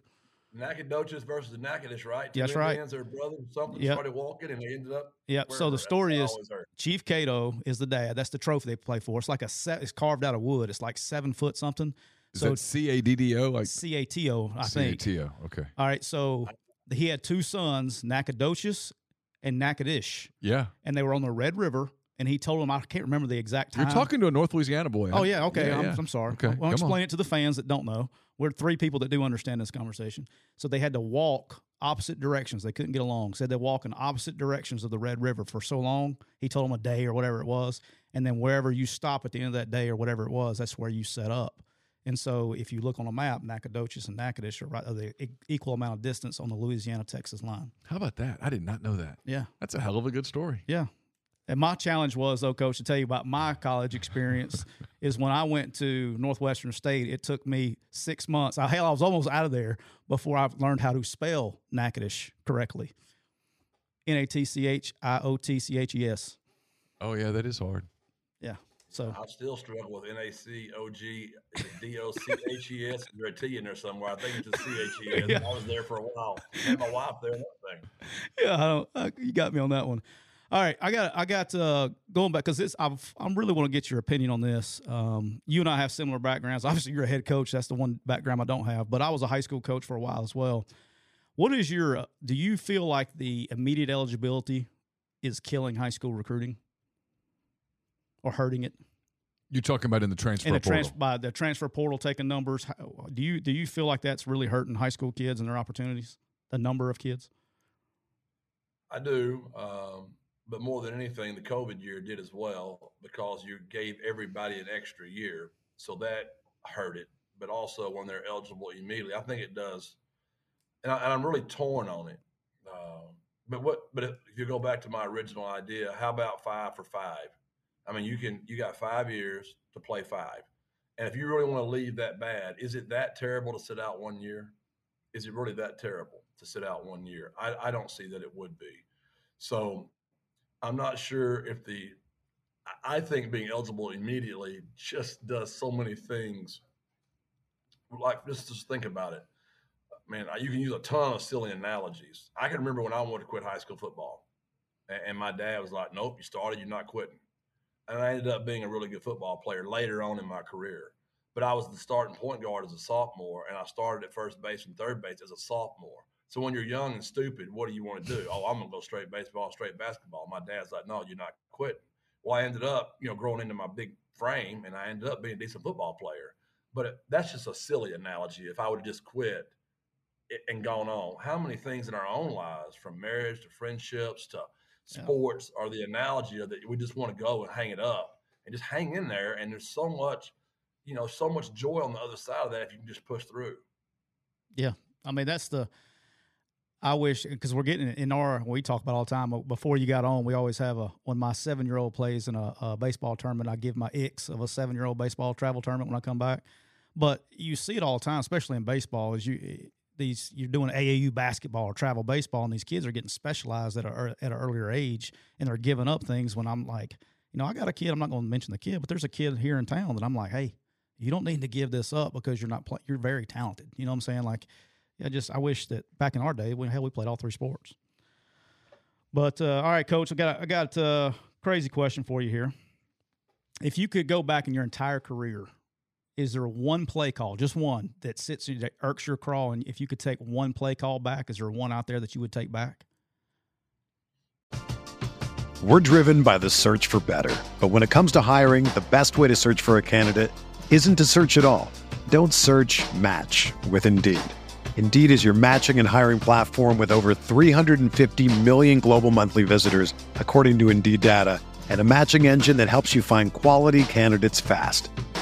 Nacogdoches versus Natchitoches, right? Two That's right. Their brothers, something Yep. started walking, and they ended up. Yep. So the story is. Chief Caddo is the dad. That's the trophy they play for. It's like a set. It's carved out of wood. It's like seven foot something. Is so that C A D D O? Like C A T O, I think. C A T O. Okay. All right. So he had two sons, Nacogdoches and Natchitoches, Yeah. and they were on the Red River. And he told them, I can't remember the exact time. You're talking to a North Louisiana boy. Oh yeah, okay. Yeah, I'm, yeah. I'm sorry. Okay, I'll explain on. it to the fans that don't know. We're three people that do understand this conversation. So they had to walk opposite directions. They couldn't get along. Said they walk in opposite directions of the Red River for so long. He told them a day or whatever it was, and then wherever you stop at the end of that day or whatever it was, that's where you set up. And so if you look on a map, Nacogdoches and Natchitoches are right are the equal amount of distance on the Louisiana Texas line. How about that? I did not know that. Yeah. That's a hell of a good story. Yeah. And my challenge was, though, coach, to tell you about my college experience is when I went to Northwestern State, it took me six months. I, hell, I was almost out of there before I learned how to spell Natchitoches correctly. N A T C H I O T C H E S. Oh yeah, that is hard. So, I still struggle with N A C O G D O C H E S. There's a T in there somewhere. I think it's a C H E S. Yeah. I was there for a while. Had my wife there and everything. yeah, I don't, I, you got me on that one. All right, I got I got uh, going back because this I've, I'm really want to get your opinion on this. Um, you and I have similar backgrounds. Obviously, you're a head coach. That's the one background I don't have. But I was a high school coach for a while as well. What is your? uh, Do you feel like the immediate eligibility is killing high school recruiting or hurting it? You're talking about in the transfer And the portal. by the transfer portal taking numbers, how, do you do you feel like that's really hurting high school kids and their opportunities? The number of kids. I do. Um, but more than anything, the COVID year did as well because you gave everybody an extra year. So that hurt it. But also when they're eligible immediately, I think it does. And, I, and I'm really torn on it. Um, but what? But if you go back to my original idea, how about five for five? I mean, you can you got five years to play five, and if you really want to leave that bad, is it that terrible to sit out one year? Is it really that terrible to sit out one year? I, I don't see that it would be. So I'm not sure if the I- think being eligible immediately just does so many things. Like just just think about it, man. You can use a ton of silly analogies. I can remember when I wanted to quit high school football, and, and my dad was like, "Nope, you started, you're not quitting." And I ended up being a really good football player later on in my career. But I was the starting point guard as a sophomore, and I started at first base and third base as a sophomore. So when you're young and stupid, what do you want to do? Oh, I'm gonna go straight baseball, straight basketball. My dad's like, no, you're not quitting. Well, I ended up, you know, growing into my big frame, and I ended up being a decent football player. But it, that's just a silly analogy. If I would have just quit and gone on, how many things in our own lives, from marriage to friendships to Yeah. sports, are the analogy of that we just want to go and hang it up and just hang in there. And there's so much, you know, so much joy on the other side of that if you can just push through. Yeah. I mean, that's the. I wish because we're getting in our we talk about all the time. Before you got on, we always have a when my seven year old plays in a, a, baseball tournament, I give my X of a seven year old baseball travel tournament when I come back. But you see it all the time, especially in baseball, is you these you're doing AAU basketball or travel baseball, and these kids are getting specialized at a at an earlier age, and they're giving up things. When I'm like, you know, I got a kid. I'm not going to mention the kid, but there's a kid here in town that I'm like, hey, you don't need to give this up because you're not play, you're very talented. You know what I'm saying? Like, I just I wish that back in our day, we hell we played all three sports. But uh, all right, coach, I got I got a crazy question for you here. If you could go back in your entire career, is there one play call, just one, that sits that irks your crawl? And if you could take one play call back, is there one out there that you would take back? We're driven by the search for better. But when it comes to hiring, the best way to search for a candidate isn't to search at all. Don't search match with Indeed. Indeed is your matching and hiring platform with over 350 million global monthly visitors, according to Indeed data, and a matching engine that helps you find quality candidates fast.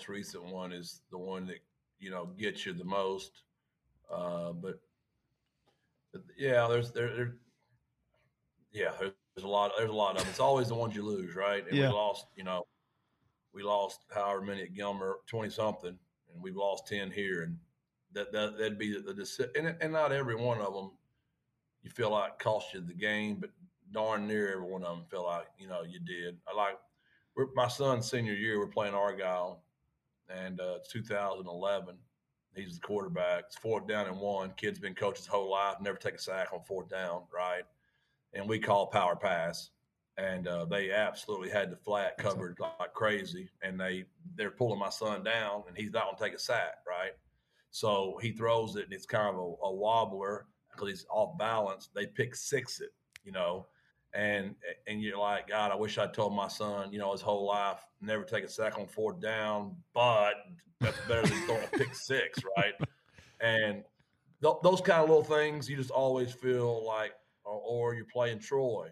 most recent one is the one that, you know, gets you the most. Uh, but yeah, there's there, there yeah, there's a lot. There's a lot of them. It's always the ones you lose, right? And Yeah. we lost. You know, we lost however many at Gilmer, twenty something, and we've lost ten here, and that that that'd be the, the deci- and and not every one of them you feel like cost you the game, but darn near every one of them feel like you know you did. I like my son's senior year. We're playing Argyle, and uh, it's 2011. He's the quarterback. It's fourth down and one. Kid's been coached his whole life, never take a sack on fourth down, right? And we call power pass, and uh, they absolutely had the flat covered like crazy, and they they're pulling my son down, and he's not going to take a sack, right? So he throws it, and it's kind of a, a wobbler because he's off balance. They pick six it, you know, and and you're like, God, I wish I told my son, you know, his whole life never take a sack on fourth down, but that's better than throwing a pick six, right? And th- those kind of little things, you just always feel like, or, or you're playing Troy,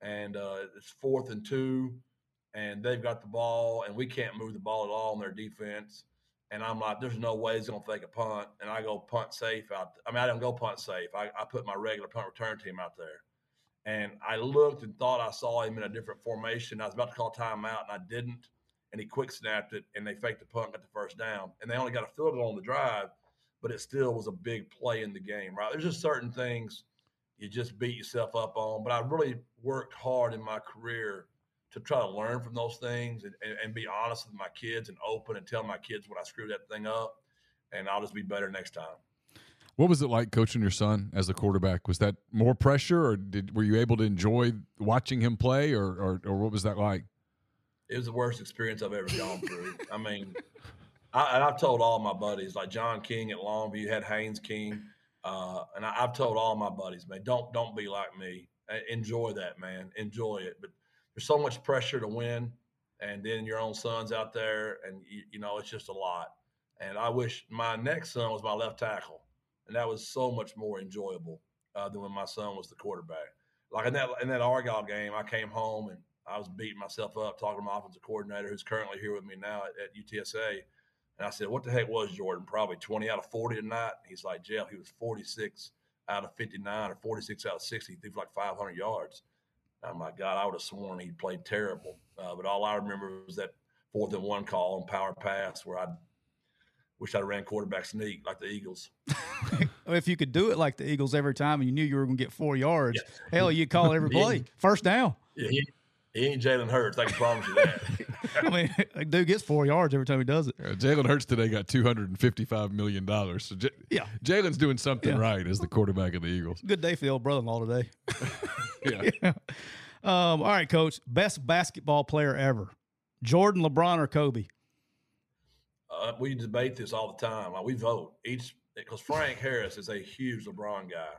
and uh, it's fourth and two, and they've got the ball, and we can't move the ball at all in their defense. And I'm like, there's no way he's going to take a punt. And I go punt safe out. I mean, I don't go punt safe. I, I put my regular punt return team out there. And I looked and thought I saw him in a different formation. I was about to call timeout, and I didn't. And he quick snapped it, and they faked the punt, got the first down. And they only got a field goal on the drive, but it still was a big play in the game, right? There's just certain things you just beat yourself up on. But I really worked hard in my career to try to learn from those things and, and, and be honest with my kids and open and tell my kids when I screwed that thing up, and I'll just be better next time. What was it like coaching your son as a quarterback? Was that more pressure, or did were you able to enjoy watching him play, or or, or what was that like? It was the worst experience I've ever gone through. I mean, I, and I've told all my buddies, like John King at Longview, had Haynes King, uh, and I, I've told all my buddies, man, don't don't be like me. Uh, Enjoy that, man. Enjoy it. But there's so much pressure to win, and then your own son's out there, and you, you know it's just a lot. And I wish my next son was my left tackle, and that was so much more enjoyable uh, than when my son was the quarterback. Like in that in that Argyle game, I came home and I was beating myself up talking to my offensive coordinator, who's currently here with me now at, at UTSA. And I said, "What the heck was Jordan? Probably 20 out of 40 tonight." He's like, "Jeff, he was 46 out of 59 or 46 out of 60. He threw for like 500 yards." I'm like, God, I would have sworn he played terrible. Uh, but all I remember was that fourth and one call on power pass where I wish I'd ran quarterback sneak like the Eagles. if you could do it like the Eagles every time and you knew you were going to get four yards, hell, you'd call every play first down. Yeah, he, he ain't Jalen Hurts. I can promise you that. I mean, a dude gets four yards every time he does it. Uh, Jalen Hurts today got two hundred and fifty-five million dollars. So J- Yeah. Jalen's doing something Yeah. right as the quarterback of the Eagles. Good day for the old brother-in-law today. Yeah. Um, all right, coach. Best basketball player ever: Jordan, LeBron, or Kobe? Uh, we debate this all the time. Like, we vote each because Frank Harris is a huge LeBron guy,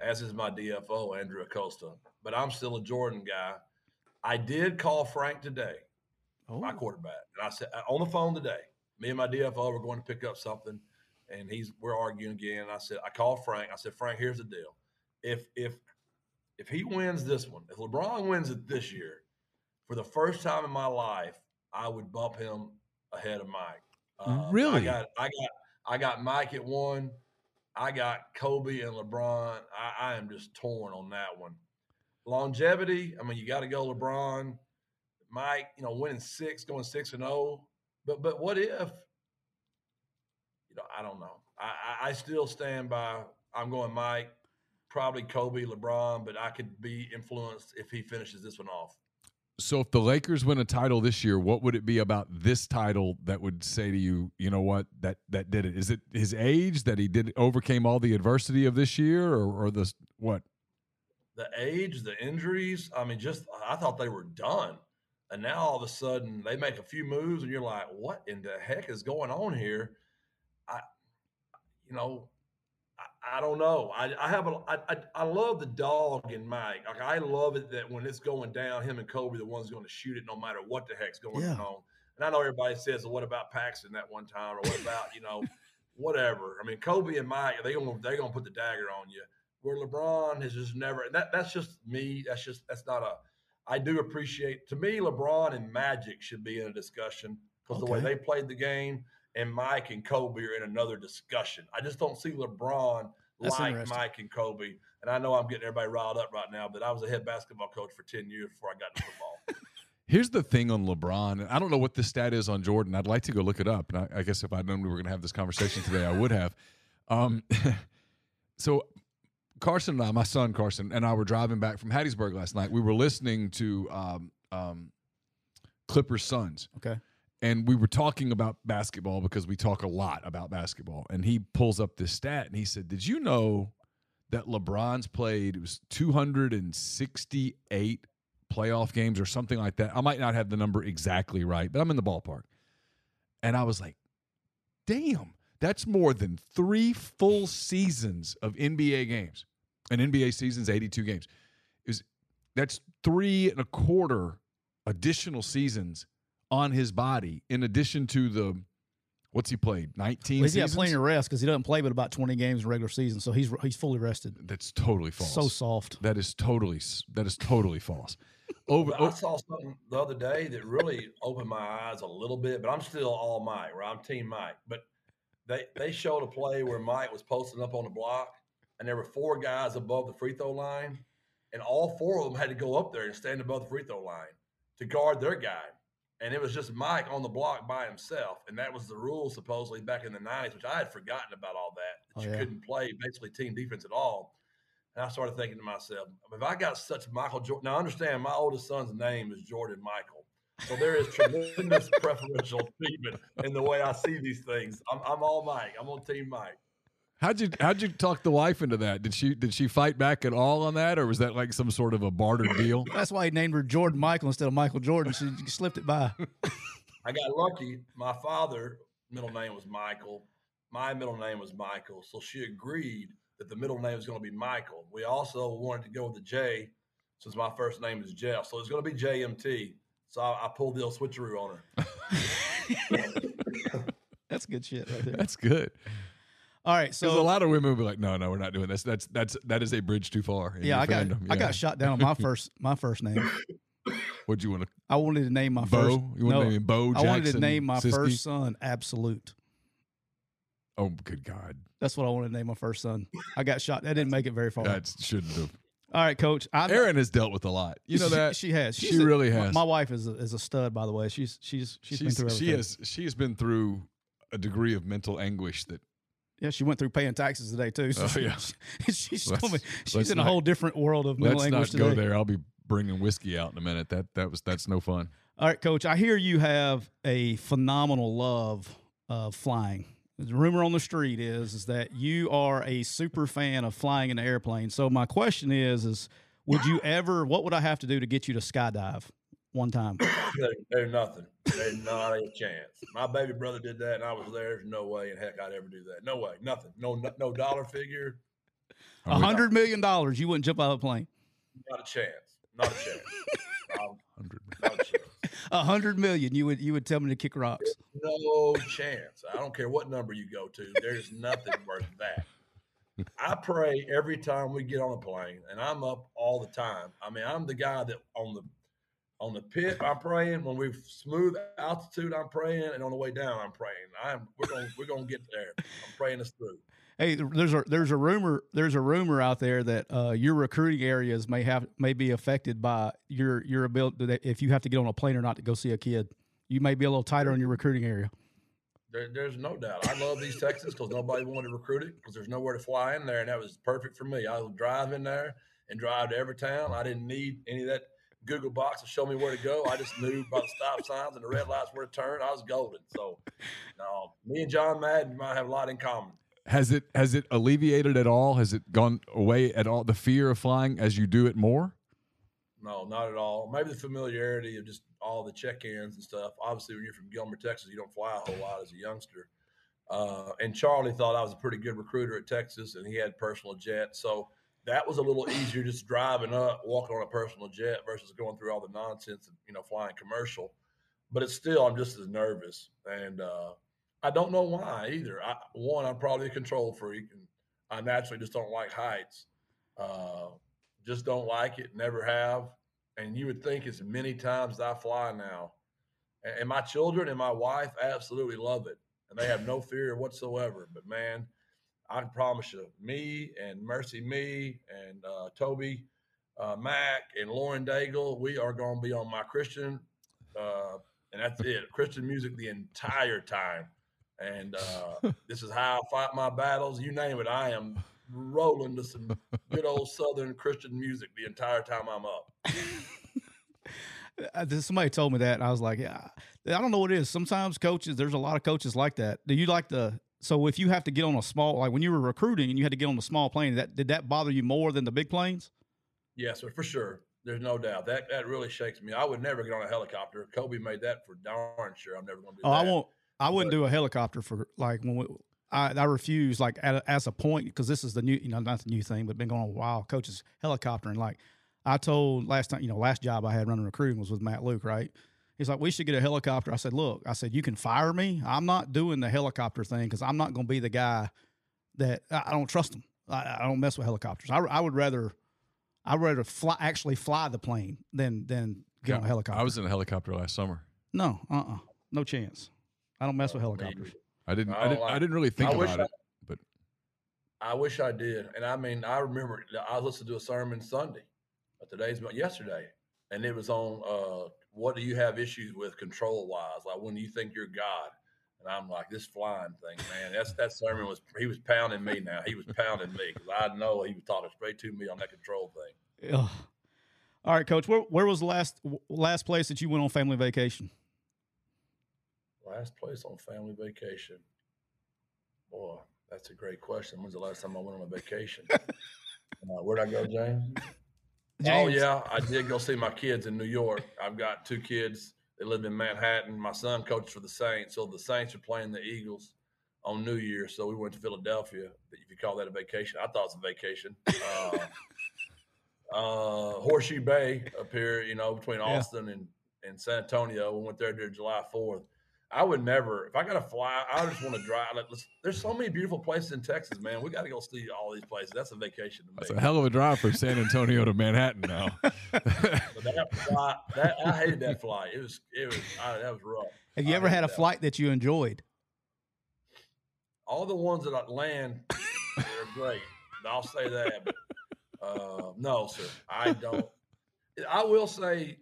as is my DFO Andrew Acosta. But I'm still a Jordan guy. I did call Frank today, my quarterback, and I said uh, on the phone today. Me and my DFO were going to pick up something, and he's we're arguing again. And I said I called Frank. I said Frank, here's the deal. If if if he wins this one, if LeBron wins it this year, for the first time in my life, I would bump him ahead of Mike. Uh, Really? I got I got I got Mike at one. I got Kobe and LeBron. I, I am just torn on that one. Longevity. I mean, you got to go LeBron. Mike, you know, winning six, going six and zero. But but what if? You know, I don't know. I, I I still stand by. I'm going Mike, probably Kobe, LeBron, but I could be influenced if he finishes this one off. So if the Lakers win a title this year, what would it be about this title that would say to you, you know what, that that did it? Is it his age that he did overcame all the adversity of this year, or or the what? the age, the injuries. I mean, just I thought they were done, and now all of a sudden they make a few moves, and you're like, "What in the heck is going on here?" I, you know, I, don't know. I, I have a I, I I love the dog in Mike. Like I love it that when it's going down, him and Kobe, the ones going to shoot it no matter what the heck's going Yeah. on. And I know everybody says, well, "What about Paxson that one time?" or "What about you know?" Whatever. I mean, Kobe and Mike, they gonna they gonna put the dagger on you where LeBron has just never that that's just me. That's just that's not a I do appreciate to me LeBron and Magic should be in a discussion because the way they played the game and Mike and Kobe are in another discussion. I just don't see LeBron That's like. Mike and Kobe. And I know I'm getting everybody riled up right now, but I was a head basketball coach for 10 years before I got into football. Here's the thing on LeBron, and I don't know what the stat is on Jordan. I'd like to go look it up, and I, I guess if I'd known we were going to have this conversation today, I would have. Um, so Carson and I, my son Carson, and I were driving back from Hattiesburg last night. We were listening to um, um, Clippers Suns, Okay. And we were talking about basketball because we talk a lot about basketball. And he pulls up this stat, and he said, "Did you know that LeBron's played it was 268 playoff games or something like that? I might not have the number exactly right, but I'm in the ballpark." And I was like, "Damn, that's more than three full seasons of NBA games. An NBA season's 82 games. Is that's three and a quarter additional seasons on his body in addition to the what's he played 19 Well, he's got plenty of rest because he doesn't play but about twenty games in regular season, so he's he's fully rested. that's totally false So soft. that is totally that is totally false over But I saw something the other day that really opened my eyes a little bit, but I'm still all Mike, right? I'm team Mike. But they they showed a play where Mike was posting up on the block and there were four guys above the free throw line, and all four of them had to go up there and stand above the free throw line to guard their guy. And it was just Mike on the block by himself. And that was the rule supposedly back in the 90s, which I had forgotten about all that. That Oh, you yeah. couldn't play basically team defense at all. And I started thinking to myself, if I got such Michael Jordan, now understand my oldest son's name is Jordan Michael. So there is tremendous preferential treatment in the way I see these things. I'm, I'm all Mike. I'm on team Mike. How'd you how'd you talk the wife into that did she did she fight back at all on that or was that like some sort of a barter deal That's why he named her Jordan Michael instead of Michael Jordan. She slipped it by. I got lucky. My father middle name was Michael. My middle name was Michael. So she agreed that the middle name was going to be Michael. We also wanted to go with the J since my first name is Jeff. So it's going to be JMT. So I, I pulled the old switcheroo on her. That's good shit right there. that's good All right, so a lot of women will be like no no we're not doing this that's that's that is a bridge too far yeah, I got fandom. I got shot down on my first my first name. What'd you want to? I wanted to name my Bo? first. You wanted no, to name him Bo I wanted to name my first son Absolute. Oh, good God, That's what I wanted to name my first son. I got shot. That didn't make it very far. that shouldn't have. All right, Coach. I'm, Erin has dealt with a lot. You know she, that she has. She She's a- really my- has. My, wife is a, is a stud, by the way. She's she's she's been She's, through she has she has been through a degree of mental anguish that Yeah, she went through paying taxes today too. So Oh, she- yeah. she's Let's- told me she's let's in a not- whole different world of mental let's anguish not go there. I'll be bringing whiskey out in a minute. That that was that's no fun. All right, Coach. I hear you have a phenomenal love of flying. The rumor on the street is is that you are a super fan of flying in an airplane. So my question is is would you ever? What would I have to do to get you to skydive one time? There, there's nothing. There's not a chance. My baby brother did that, and I was there. There's no way in heck I'd ever do that. No way. Nothing. No, no, no dollar figure. A hundred million dollars, you wouldn't jump out of a plane. Not a chance. Not a chance. Um, Hundred. not a chance. A hundred million, you would you would tell me to kick rocks. No chance. I don't care what number you go to. There's nothing worth that. I pray every time we get on a plane, and I'm up all the time. I mean, I'm the guy that on the on the pit, I'm praying. When we've smooth altitude, I'm praying, and on the way down, I'm praying. I'm we're gonna we're gonna get there. I'm praying us through. Hey, there's a there's a rumor there's a rumor out there that uh, your recruiting areas may have may be affected by your your ability that if you have to get on a plane or not to go see a kid. You may be a little tighter on your recruiting area. There, there's no doubt. I love these Texas because nobody wanted to recruit it because there's nowhere to fly in there, and that was perfect for me. I would drive in there and drive to every town. I didn't need any of that Google box to show me where to go. I just knew by the stop signs and the red lights where to turn. I was golden. So, no, me and John Madden might have a lot in common. Has it has it alleviated at all? Has it gone away at all? The fear of flying as you do it more. No, not at all. Maybe the familiarity of just all the check-ins and stuff. Obviously, when you're from Gilmer, Texas, you don't fly a whole lot as a youngster. Uh, and Charlie thought I was a pretty good recruiter at Texas, and he had personal jet, so that was a little easier just driving up, walking on a personal jet versus going through all the nonsense of you know flying commercial. But it's still, I'm just as nervous, and uh, I don't know why either. I, one, I'm probably a control freak, and I naturally just don't like heights. Uh, just don't like it, never have. And you would think as many times as I fly now, and, and my children and my wife absolutely love it, and they have no fear whatsoever. But man, I can promise you, me and MercyMe and uh, Toby, uh, Mac and Lauren Daigle, we are going to be on my Christian, uh, and that's it, Christian music the entire time. And uh, this is how I fight my battles. You name it, I am rolling to some good old Southern Christian music the entire time I'm up. Somebody told me that, and I was like, yeah, I don't know what it is. Sometimes coaches, there's a lot of coaches like that. Do you like the? So if you have to get on a small, like when you were recruiting and you had to get on a small plane, that did that bother you more than the big planes? Yes, for sure. There's no doubt that that really shakes me. I would never get on a helicopter. Kobe made that for darn sure. I'm never going to do Oh, that. I won't. I wouldn't do a helicopter for like when we, I, I refuse like at as a point because this is the new you know not the new thing but been going on a while. Coaches helicoptering like I told last time you know last job I had running recruiting was with Matt Luke right. He's like we should get a helicopter. I said look I said you can fire me. I'm not doing the helicopter thing because I'm not going to be the guy that I, I don't trust them. I, I don't mess with helicopters. I, I would rather I'd rather fly actually fly the plane than than get on a helicopter. I was in a helicopter last summer. no uh uh no chance. I don't mess with helicopters. I didn't. I I, don't didn't. I didn't really think I wish about I- it. But I wish I did. And I mean, I remember I listened to a sermon Sunday, uh, today's yesterday, and it was on uh, what do you have issues with control wise? Like when you think you're God. And I'm like, this flying thing, man. That's that sermon was he was pounding me now. He was pounding me because I know he was talking straight to me on that control thing. Ugh. All right, coach. Where where was the last last place that you went on family vacation? Last place on family vacation. Boy, that's a great question. When's the last time I went on a vacation? uh, where'd I go, James? Oh yeah, I did go see my kids in New York. I've got two kids. They live in Manhattan. My son coaches for the Saints, so the Saints are playing the Eagles on New Year. So we went to Philadelphia. If you call that a vacation, I thought it was a vacation. Uh, uh, Horseshoe Bay up here, you know, between Yeah. Austin and, and San Antonio. We went there during July Fourth. I would never. If I got to fly, I just want to drive. Like, let's- there's so many beautiful places in Texas, man. We got to go see all these places. That's a vacation to me. That's a hell of a drive from San Antonio to Manhattan now. But that flight, that I hated that flight. It was, it was, I, that was rough. Have you I ever had a that. flight that you enjoyed? All the ones that I land, they're great. I'll say that. But, uh, no, sir, I don't. I will say,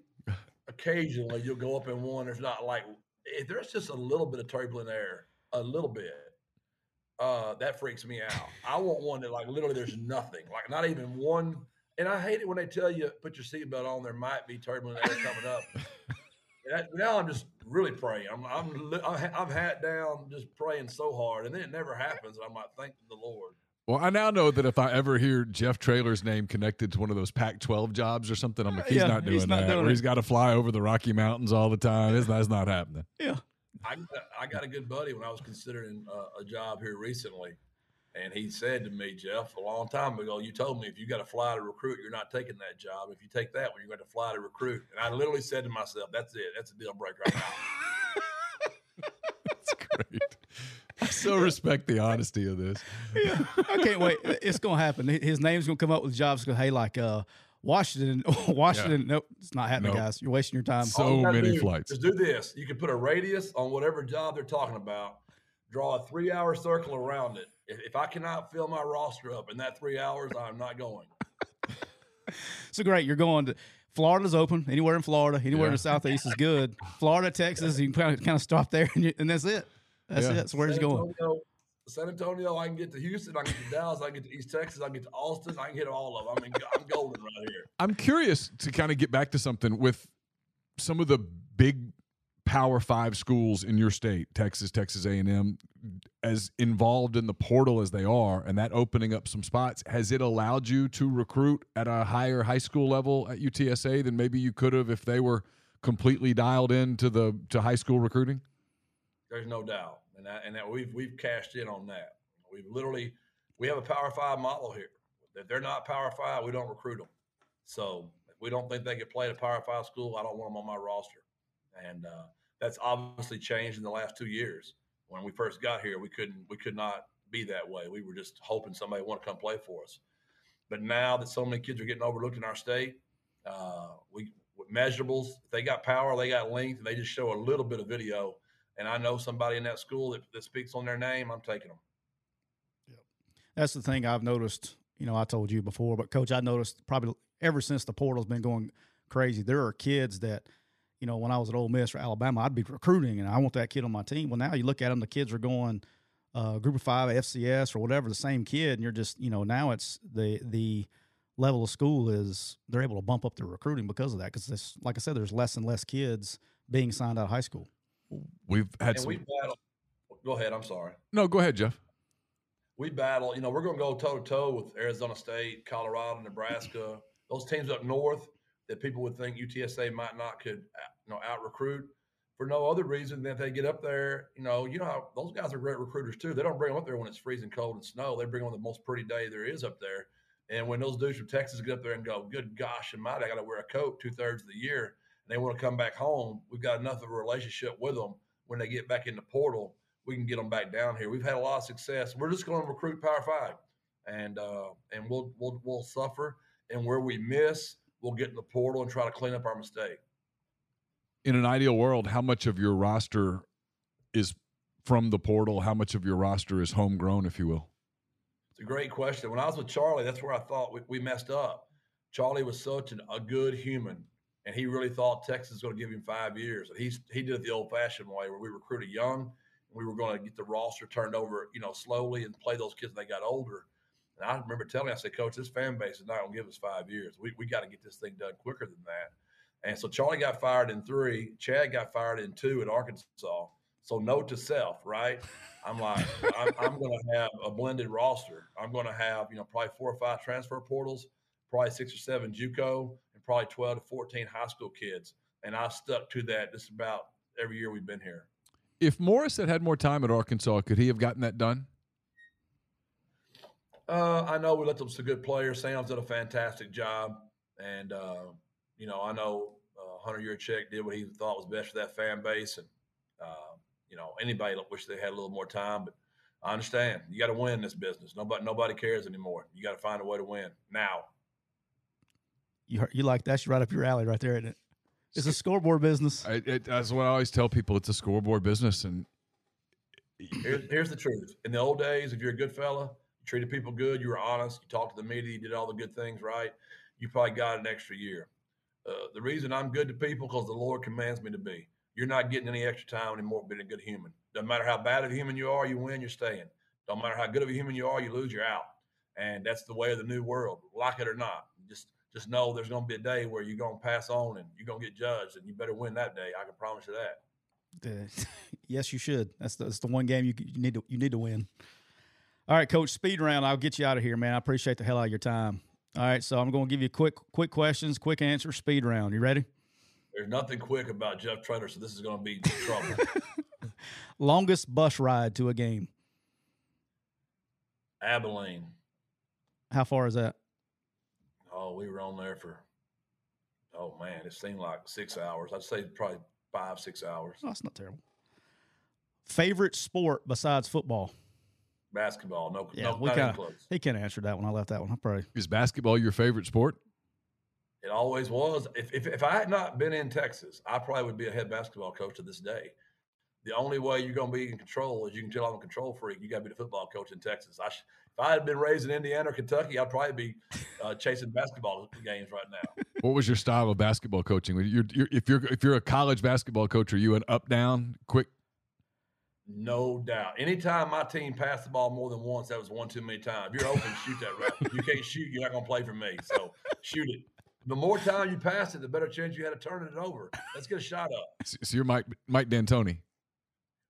occasionally you'll go up in one. There's not like if there's just a little bit of turbulent air, a little bit. Uh, that freaks me out. I want one that like literally there's nothing, like not even one. And I hate it when they tell you put your seatbelt on. There might be turbulent air coming up. Now I'm just really praying. I'm I'm I'm ha- I'm hat down, just praying so hard, and then it never happens. And I'm like, thank the Lord. Well, I now know that if I ever hear Jeff Traylor's name connected to one of those Pac-12 jobs or something, I'm like, he's Yeah, not doing he's not that. doing where it. he's got to fly over the Rocky Mountains all the time. It's, that's not happening. Yeah. I got- I got a good buddy when I was considering uh, a job here recently, and he said to me, Jeff, a long time ago, you told me if you got to fly to recruit, you're not taking that job. If you take that one, you're going to fly to recruit. And I literally said to myself, that's it. That's a deal breaker. I'm out. That's great. I so respect the honesty of this. I can't wait. It's gonna happen. His name's gonna come up with jobs. Go, hey, like uh, Washington. Washington. Nope, it's not happening, Nope. guys. You're wasting your time. So you many do flights. Just do this. You can put a radius on whatever job they're talking about. Draw a three-hour circle around it. If, if I cannot fill my roster up in that three hours, I'm not going. So great. You're going to Florida's open. Anywhere in Florida, anywhere in the southeast is good. Florida, Texas, you can kind of, kind of stop there, and, you, and that's it. That's Yeah. it. That's where he's going. Antonio, San Antonio, I can get to Houston, I can get to Dallas, I can get to East Texas, I can get to Austin, I can hit all of them. I mean, I'm golden right here. I'm curious to kind of get back to something with some of the big Power Five schools in your state, Texas, Texas A&M, as involved in the portal as they are, and that opening up some spots. Has it allowed you to recruit at a higher high school level at UTSA than maybe you could have if they were completely dialed into the to high school recruiting? There's no doubt, and that, and that we've we've cashed in on that. We've literally we have a Power Five model here. If they're not Power Five, we don't recruit them. So if we don't think they could play at a Power Five school, I don't want them on my roster. And uh, that's obviously changed in the last two years. When we first got here, we couldn't we could not be that way. We were just hoping somebody want to come play for us. But now that so many kids are getting overlooked in our state, uh, we with measurables. If they got power, they got length, and they just show a little bit of video. And I know somebody in that school that, that speaks on their name. I'm taking them. That's the thing I've noticed. You know, I told you before, but coach, I noticed probably ever since the portal's been going crazy, there are kids that, you know, when I was at Ole Miss or Alabama, I'd be recruiting and I want that kid on my team. Well, now you look at them, the kids are going uh, group of five, FCS or whatever, the same kid, and you're just, you know, now it's the the level of school is they're able to bump up their recruiting because of that. Because like I said, there's less and less kids being signed out of high school. We've had And some. we battle. Go ahead. I'm sorry. No, go ahead, Jeff. we battle. You know, we're going to go toe to toe with Arizona State, Colorado, Nebraska. Those teams up north that people would think UTSA might not could, uh, you know, out recruit for no other reason than if they get up there. You know, you know how those guys are great recruiters too. They don't bring them up there when it's freezing cold and snow. They bring them on the most pretty day there is up there. And when those dudes from Texas get up there and go, "Good gosh, almighty, I got to wear a coat two thirds of the year," and they want to come back home, we've got enough of a relationship with them. When they get back in the portal, we can get them back down here. We've had a lot of success. We're just going to recruit Power Five, and uh, and we'll we'll we'll suffer. And where we miss, we'll get in the portal and try to clean up our mistake. In an ideal world, how much of your roster is from the portal? How much of your roster is homegrown, if you will? It's a great question. When I was with Charlie, that's where I thought we, we messed up. Charlie was such an, a good human, and he really thought Texas was going to give him five years. And he's he did it the old-fashioned way, where we recruited young, and we were going to get the roster turned over, you know, slowly and play those kids when they got older. And I remember telling him, I said, Coach, this fan base is not going to give us five years. We we got to get this thing done quicker than that. And so Charlie got fired in three. Chad got fired in two at Arkansas. So note to self, right? I'm like, I'm, I'm going to have a blended roster. I'm going to have, you know, probably four or five transfer portals, probably six or seven JUCO, probably 12 to 14 high school kids. And I stuck to that just about every year we've been here. If Morris had had more time at Arkansas, could he have gotten that done? Uh, I know we let them some good players. Sam's did a fantastic job, and uh, you know I know uh, Hunter Yurachek did what he thought was best for that fan base, and uh, you know, anybody wish they had a little more time, but I understand. You got to win this business. Nobody nobody cares anymore. You got to find a way to win now. You heard- you like that's right up your alley right there, isn't it? It's a scoreboard business. I, it, that's what I always tell people. It's a scoreboard business, and Here's, here's the truth. In the old days, if you're a good fella, you treated people good, you were honest, you talked to the media, you did all the good things right, you probably got an extra year. Uh, the reason I'm good to people because the Lord commands me to be. You're not getting any extra time anymore being a good human. Doesn't matter how bad of a human you are, you win, you're staying. Don't matter how good of a human you are, you lose, you're out. And that's the way of the new world, like it or not. Just just know there's going to be a day where you're going to pass on and you're going to get judged, and you better win that day. I can promise you that. Uh, yes, you should. That's the, that's the one game you, you need to you need to win. All right, coach. Speed round. I'll get you out of here, man. I appreciate the hell out of your time. All right, so I'm going to give you quick quick questions, quick answers. Speed round. You ready? There's nothing quick about Jeff Traylor, so this is going to be trouble. Longest bus ride to a game. Abilene. How far is that? Oh, we were on there for, oh man, it seemed like six hours. I'd say probably five, six hours. Oh, that's not terrible. Favorite sport besides football? Basketball, no, Yeah, no, we not even kind close. he can't answer that one. I left that one. I probably is basketball your favorite sport? It always was. If, if if I had not been in Texas, I probably would be a head basketball coach to this day. The only way you're going to be in control is you can tell I'm a control freak. You got to be the football coach in Texas. I sh- if I had been raised in Indiana or Kentucky, I'd probably be uh, chasing basketball games right now. What was your style of basketball coaching? You're, you're, if you're if you're a college basketball coach, are you an up down quick? No doubt. Anytime my team passed the ball more than once, that was one too many times. If you're open, shoot that right. If you can't shoot, you're not going to play for me. So shoot it. The more time you pass it, the better chance you had of turning it over. Let's get a shot up. So you're Mike Mike D'Antoni.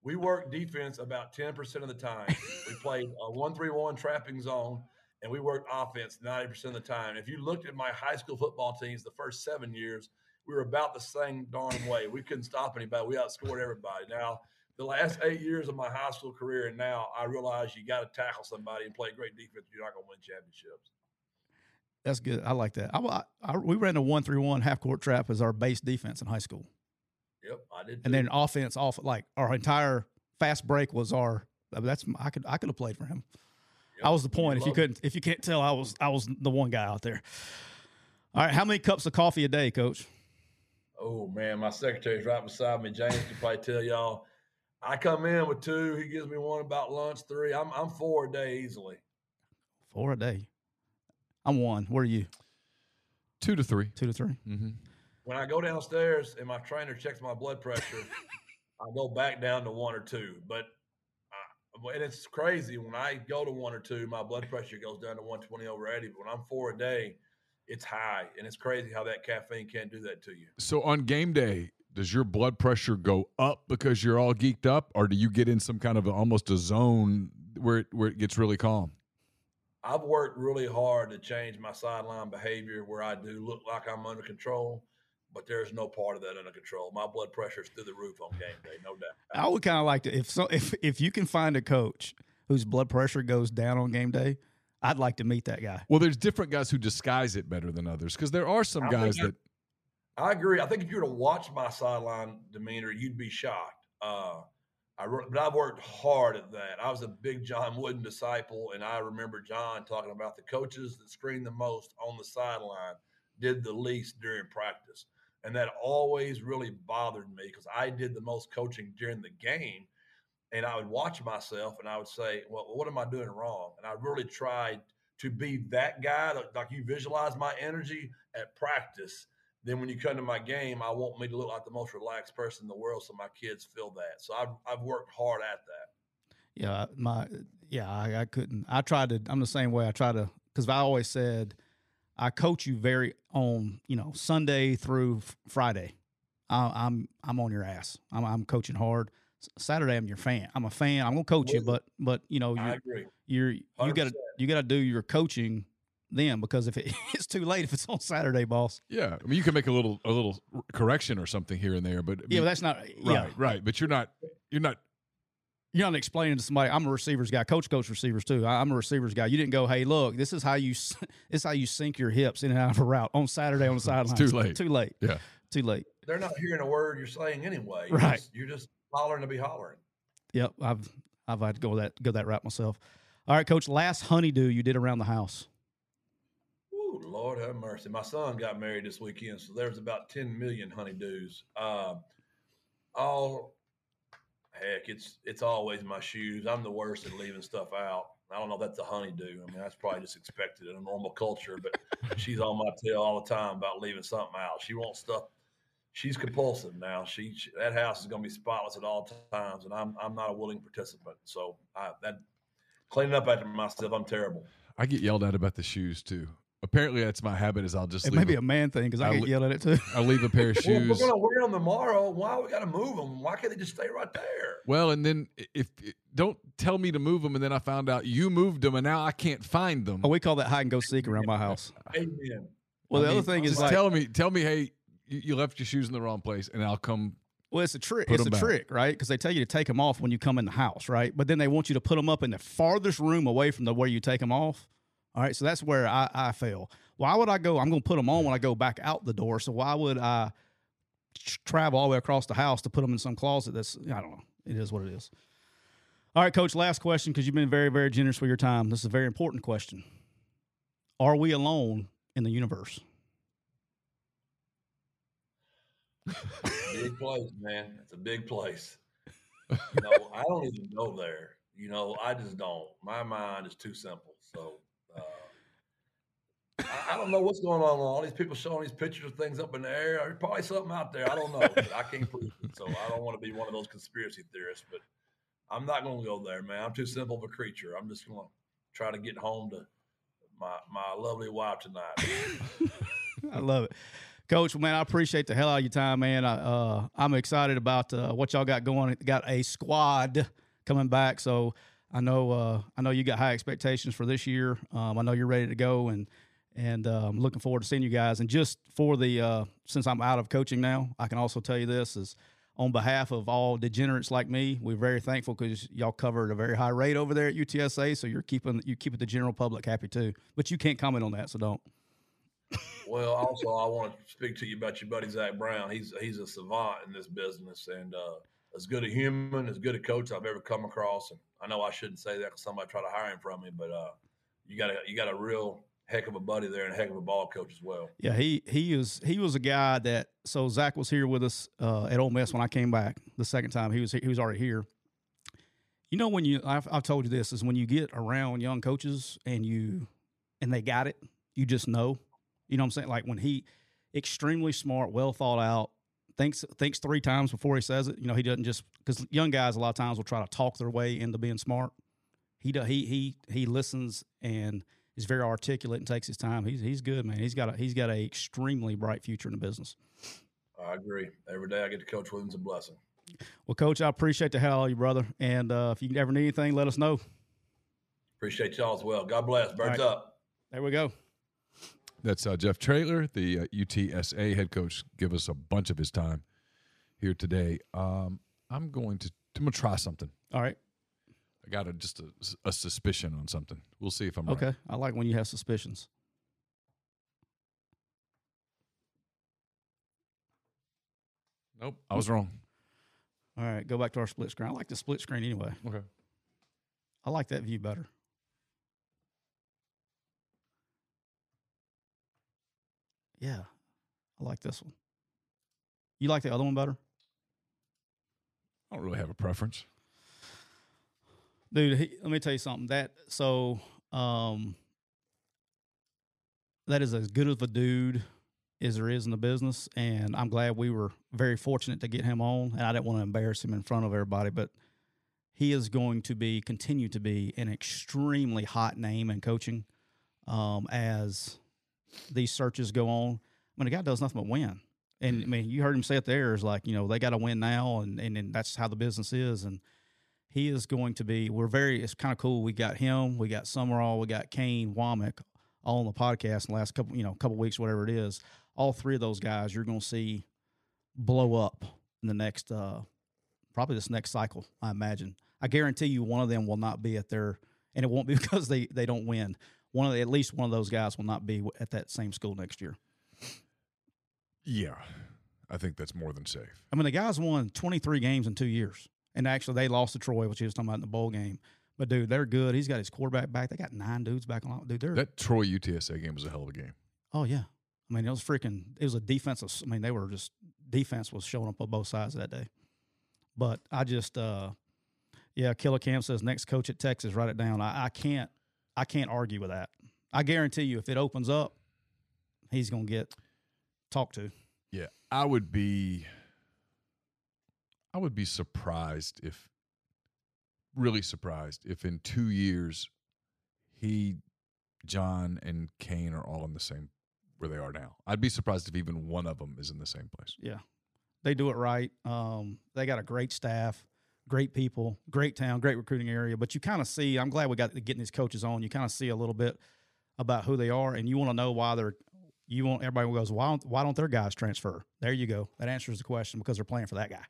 We worked defense about 10% of the time. We played a 1 3 1 trapping zone, and we worked offense 90% of the time. If you looked at my high school football teams the first seven years, we were about the same darn way. We couldn't stop anybody. We outscored everybody. Now, the last eight years of my high school career, and now I realize you got to tackle somebody and play great defense. You're not going to win championships. that's good. I like that. I, I, we ran a one three one half court trap as our base defense in high school, Yep, I did. and too. then offense off like our entire fast break was our. That's I could I could have played for him. Yep, I was the point. If you couldn't, if you can't tell, I was I was the one guy out there. All right, how many cups of coffee a day, Coach? Oh man, my secretary's right beside me. James can probably tell y'all. I come in with two. He gives me one about lunch. Three. I'm I'm four a day easily. Four a day. I'm one. What are you? Two to three. Two to 3 Mm-hmm. When I go downstairs and my trainer checks my blood pressure, I go back down to one or two. But uh, and it's crazy when I go to one or two, my blood pressure goes down to 120 over 80. But when I'm four a day, it's high, and it's crazy how that caffeine can't do that to you. So on game day, does your blood pressure go up because you're all geeked up, or do you get in some kind of almost a zone where it, where it gets really calm? I've worked really hard to change my sideline behavior where I do look like I'm under control, but there's no part of that under control. My blood pressure is through the roof on game day, no doubt. I would kind of like to if so if if you can find a coach whose blood pressure goes down on game day, I'd like to meet that guy. Well, there's different guys who disguise it better than others because there are some I guys that I agree. I think if you were to watch my sideline demeanor, you'd be shocked. Uh, I wrote, but I've worked hard at that. I was a big John Wooden disciple, and I remember John talking about the coaches that screened the most on the sideline did the least during practice, and that always really bothered me because I did the most coaching during the game, and I would watch myself and I would say, "Well, what am I doing wrong?" And I really tried to be that guy. Like you visualize my energy at practice then when you come to my game, I want me to look like the most relaxed person in the world, so my kids feel that. So I've I've worked hard at that. Yeah, my yeah, I, I couldn't. I tried to. I'm the same way. I try to because I always said I coach you very on you know Sunday through Friday. I, I'm I'm on your ass. I'm I'm coaching hard. Saturday I'm your fan. I'm a fan. I'm gonna coach you, but but you know I you're agree. you're you got to you got to do your coaching then because if it, it's too late if it's on Saturday, boss. yeah. I mean, you can make a little a little correction or something here and there, but I Yeah, but that's not right, yeah. right. But you're not you're not You're not explaining to somebody. I'm a receivers guy. Coach, coach receivers too. I- I'm a receivers guy. You didn't go, hey, look, this is how you this is how you sink your hips in and out of a route on Saturday on the sideline. too late. Too late. yeah. Too late. They're not hearing a word you're saying anyway. You're Right. Just, you're just hollering to be hollering. Yep, I've I've had to go that go that route myself. All right, coach. Last honeydew you did around the house. Ooh, Lord have mercy. My son got married this weekend, so there's about 10 million honeydews. Uh, all heck, it's it's always my shoes. I'm the worst at leaving stuff out. I don't know if that's a honeydew. I mean, that's probably just expected in a normal culture, but she's on my tail all the time about leaving something out. She wants stuff. She's compulsive now. She, she that house is going to be spotless at all times, and I'm I'm not a willing participant. So I, that cleaning up after myself, I'm terrible. I get yelled at about the shoes too. Apparently, that's my habit. Is I'll just It leave may be a- a man thing because I, I get li- yelled at it too. I leave a pair of Well, if we're going to wear them tomorrow. Why we got to move them? Why can't they just stay right there? Well, and then if don't tell me to move them, and then I found out you moved them, and now I can't find them. Oh, we call that hide and go seek around my house. Amen. Well, I the mean, other thing is just like, tell me, tell me, hey, you, you left your shoes in the wrong place, and I'll come. well, it's a trick. Put It's a back. trick, right? Because they tell you to take them off when you come in the house, right? But then they want you to put them up in the farthest room away from the where you take them off. All right, so that's where I, I fail. Why would I go? I'm going to put them on when I go back out the door. So why would I travel all the way across the house to put them in some closet? That's I don't know. It is what it is. All right, coach. Last question because you've been very, very generous with your time. This is a very important question. Are we alone in the universe? Big place, man. It's a big place. You know, I don't even go there. You know, I just don't. My mind is too simple. So I, I don't know what's going on. All these people showing these pictures of things up in the air. There's probably something out there. I don't know. I can't prove it. So I don't want to be one of those conspiracy theorists. But I'm not going to go there, man. I'm too simple of a creature. I'm just going to try to get home to my my lovely wife tonight. I love it. Coach, man, I appreciate the hell out of your time, man. I, uh, I'm excited about uh, what y'all got going. Got a squad coming back, so I know uh, I know you got high expectations for this year. Um, I know you're ready to go, and and uh, I'm looking forward to seeing you guys. And just for the uh, since I'm out of coaching now, I can also tell you this is on behalf of all degenerates like me, we're very thankful because y'all covered a very high rate over there at UTSA. So you're keeping you keeping the general public happy too. But you can't comment on that, so don't. Well, also, I want to speak to you about your buddy Zach Brown. He's he's a savant in this business, and uh, as good a human, as good a coach I've ever come across. And I know I shouldn't say that because somebody tried to hire him from me, but uh, you got a you got a real heck of a buddy there and a heck of a ball coach as well. Yeah, he he is he was a guy that so Zach was here with us uh, at Ole Miss when I came back the second time. He was he was already here. You know when you I've, I've told you this is when you get around young coaches and you and they got it, you just know. You know what I'm saying? Like when he extremely smart, well thought out, thinks thinks three times before he says it. You know he doesn't just because young guys a lot of times will try to talk their way into being smart. He he he he listens and is very articulate and takes his time. He's he's good, man. He's got a he's got a extremely bright future in the business. I agree. Every day I get to coach with him's a blessing. Well, coach, I appreciate the hell out of you, brother. And uh, if you ever need anything, let us know. Appreciate y'all as well. God bless. Birds right. up. There we go. That's uh, Jeff Traylor, the uh, UTSA head coach. Give us a bunch of his time here today. Um, I'm going to I'm gonna try something. All right. I got a, just a, a suspicion on something. We'll see if I'm right. Okay. I like when you have suspicions. Nope, I was wrong. All right. Go back to our split screen. I like the split screen anyway. Okay. I like that view better. Yeah. I like this one. You like the other one better? I don't really have a preference. Dude he, let me tell you something. That so um that is as good of a dude as there is in the business and i'm glad we were very fortunate to get him on and i didn't want to embarrass him in front of everybody but he is going to be continue to be an extremely hot name in coaching um, as these searches go on. I mean the guy does nothing but win. And i mean you heard him say it there is like you know they got to win now and, and and that's how the business is and he is going to be. We're very. It's kind of cool. We got him. We got Sumrall. We got Kane Womack all on the podcast in the last couple, you know, couple weeks, whatever it is. All three of those guys you're going to see blow up in the next, uh probably this next cycle. I imagine. I guarantee you, one of them will not be at their, and it won't be because they they don't win. One of the, at least one of those guys will not be at that same school next year. Yeah, I think that's more than safe. I mean, the guys won 23 games in two years. And actually, they lost to Troy, which he was talking about in the bowl game. But dude, they're good. He's got his quarterback back. They got nine dudes back on. Dude, they're That Troy UTSA game was a hell of a game. oh yeah. I mean, it was freaking. It was a defensive. I mean, they were just defense was showing up on both sides that day. But I just, uh yeah, Killer Cam says next coach at Texas. Write it down. I, I can't. I can't argue with that. I guarantee you, if it opens up, he's gonna get talked to. Yeah, I would be. I would be surprised if, really surprised if in two years, he, Jon, and Kane are all in the same where they are now. I'd be surprised if even one of them is in the same place. Yeah, they do it right. Um, they got a great staff, great people, great town, great recruiting area. But you kind of see. I'm glad we got getting these coaches on. You kind of see a little bit about who they are, and you want to know why they're. You want everybody goes why don't, why don't their guys transfer? There you go. That answers the question because they're playing for that guy.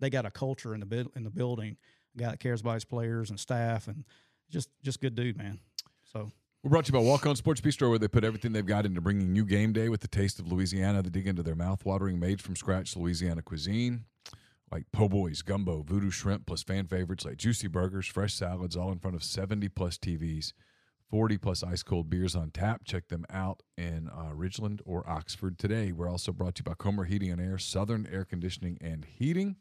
They got a culture in the bid, in the building, a guy that cares about his players and staff, and just just good dude, man. So We're brought to you by Walk On Sports Bistro, where they put everything they've got into bringing you game day with the taste of Louisiana. They dig into their mouth-watering, made from scratch Louisiana cuisine, like po' boys, gumbo, voodoo shrimp, plus fan favorites like juicy burgers, fresh salads, all in front of 70 plus TVs, 40 plus ice cold beers on tap. Check them out in uh, Ridgeland or Oxford today. We're also brought to you by Comer Heating and Air, Southern Air Conditioning and Heating.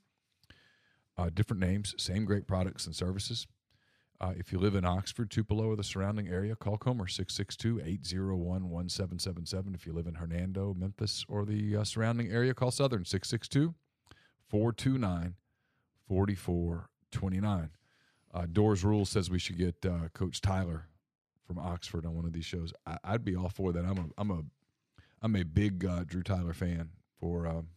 Uh, different names, same great products and services. Uh, if you live in Oxford, Tupelo, or the surrounding area, call Comer 662 801 1777. If you live in Hernando, Memphis, or the uh, surrounding area, call Southern 662 429 4429. Uh, Doors Rule says we should get uh, Coach Tyler from Oxford on one of these shows. I, I'd be all for that. I'm a I'm a I'm a big uh, Drew Tyler fan. For um,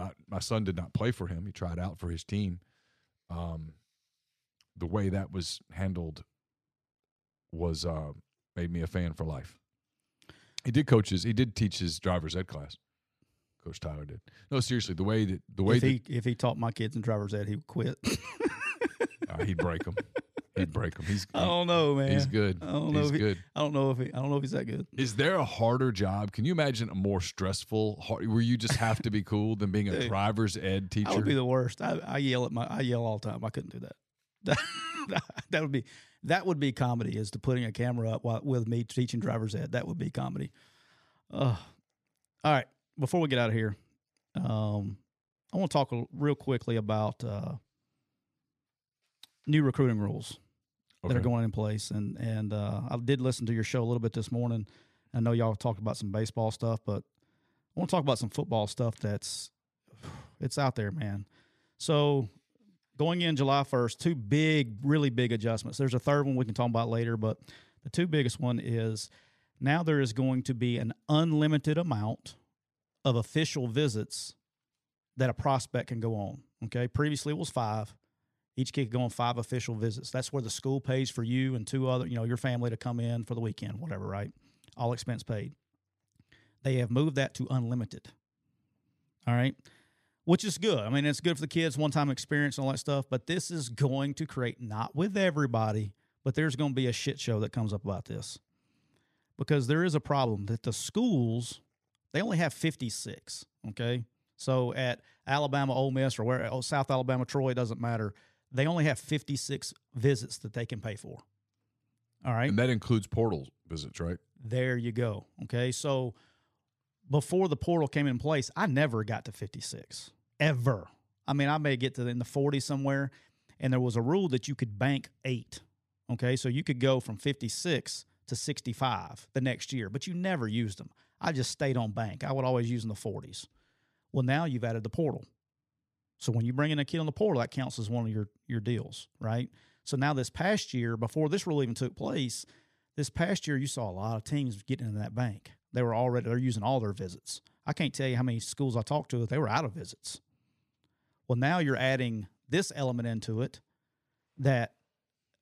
my my son did not play for him. He tried out for his team. Um, the way that was handled was uh, made me a fan for life. He did coach his, he did teach his driver's ed class. Coach Tyler did. No, seriously, the way that the way if that if he taught my kids in driver's ed, he would quit. uh, he'd break them, he'd break them. He's I don't know, man. he's good. I don't know He's if he, good. I don't know if he, I don't know if he's that good. Is there a harder job? Can you imagine a more stressful, hard, where you just have to be cool than being a Dude, driver's ed teacher? I would be the worst. I, I yell at my I yell all the time. I couldn't do that. That, that would be that would be comedy. Is to putting a camera up while, with me teaching driver's ed. That would be comedy. Uh, all right. Before we get out of here, um, I want to talk real quickly about uh, new recruiting rules that are going in place. And and uh, I did listen to your show a little bit this morning. I know y'all talked about some baseball stuff, but I want to talk about some football stuff that's it's out there, man. So going in July 1st, two big, really big adjustments. There's a third one we can talk about later, but the two biggest one is now there is going to be an unlimited amount of official visits that a prospect can go on. Okay. Previously it was five. Each kid could go on five official visits. That's where the school pays for you and two other, you know, your family to come in for the weekend, whatever, right? All expense paid. They have moved that to unlimited. All right. Which is good. I mean, it's good for the kids, one time experience and all that stuff. But this is going to create, not with everybody, but there's going to be a shit show that comes up about this. Because there is a problem that the schools, they only have 56. Okay. So at Alabama, Ole Miss, or where, oh, South Alabama, Troy, doesn't matter. They only have 56 visits that they can pay for. All right. and that includes portal visits, right? There you go. Okay. So before the portal came in place, I never got to 56 ever. I mean, I may get to in the 40 somewhere, and there was a rule that you could bank eight. Okay. So you could go from 56 to 65 the next year, but you never used them. I just stayed on bank. I would always use in the 40s. Well, now you've added the portal. So when you bring in a kid on the portal, that counts as one of your, your deals, right? So now this past year, before this rule even took place, this past year you saw a lot of teams getting into that bank. They were already they're using all their visits. I can't tell you how many schools I talked to that they were out of visits. Well, now you're adding this element into it that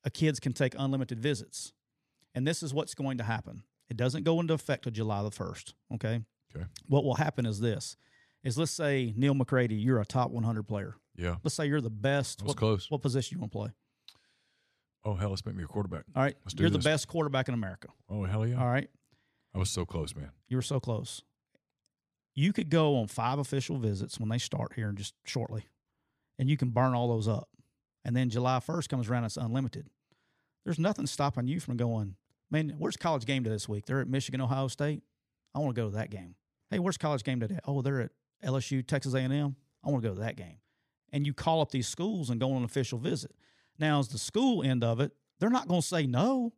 a kids can take unlimited visits. And this is what's going to happen. It doesn't go into effect till July the 1st, okay? Okay. What will happen is this. Is let's say Neil McCready, you're a top 100 player. Yeah. Let's say you're the best. What, close. What position you want to play? Oh hell, let's make me a quarterback. All right. Let's do You're the best quarterback in America. Oh hell yeah! All right. I was so close, man. You were so close. You could go on five official visits when they start here in just shortly, and you can burn all those up. And then July 1st comes around, it's unlimited. There's nothing stopping you from going, man, where's college game day this week? They're at Michigan, Ohio State. I want to go to that game. Hey, where's college game today? Oh, they're at LSU, Texas A&M. I want to go to that game. And you call up these schools and go on an official visit. Now, as the school end of it, they're not going to say no.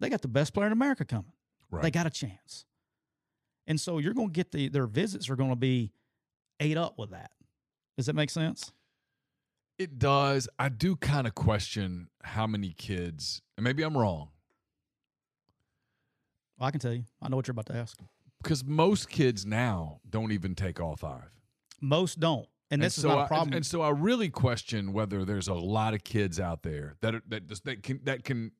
They got the best player in America coming. Right. They got a chance. And so you're going to get the their visits are going to be ate up with that. Does that make sense? It does. I do kind of question how many kids, and maybe I'm wrong, Well, I can tell you. I know what you're about to ask. Because most kids now don't even take all five. Most don't. And this is so not I- a problem. And, so I really question whether there's a lot of kids out there that are, that just, that can that can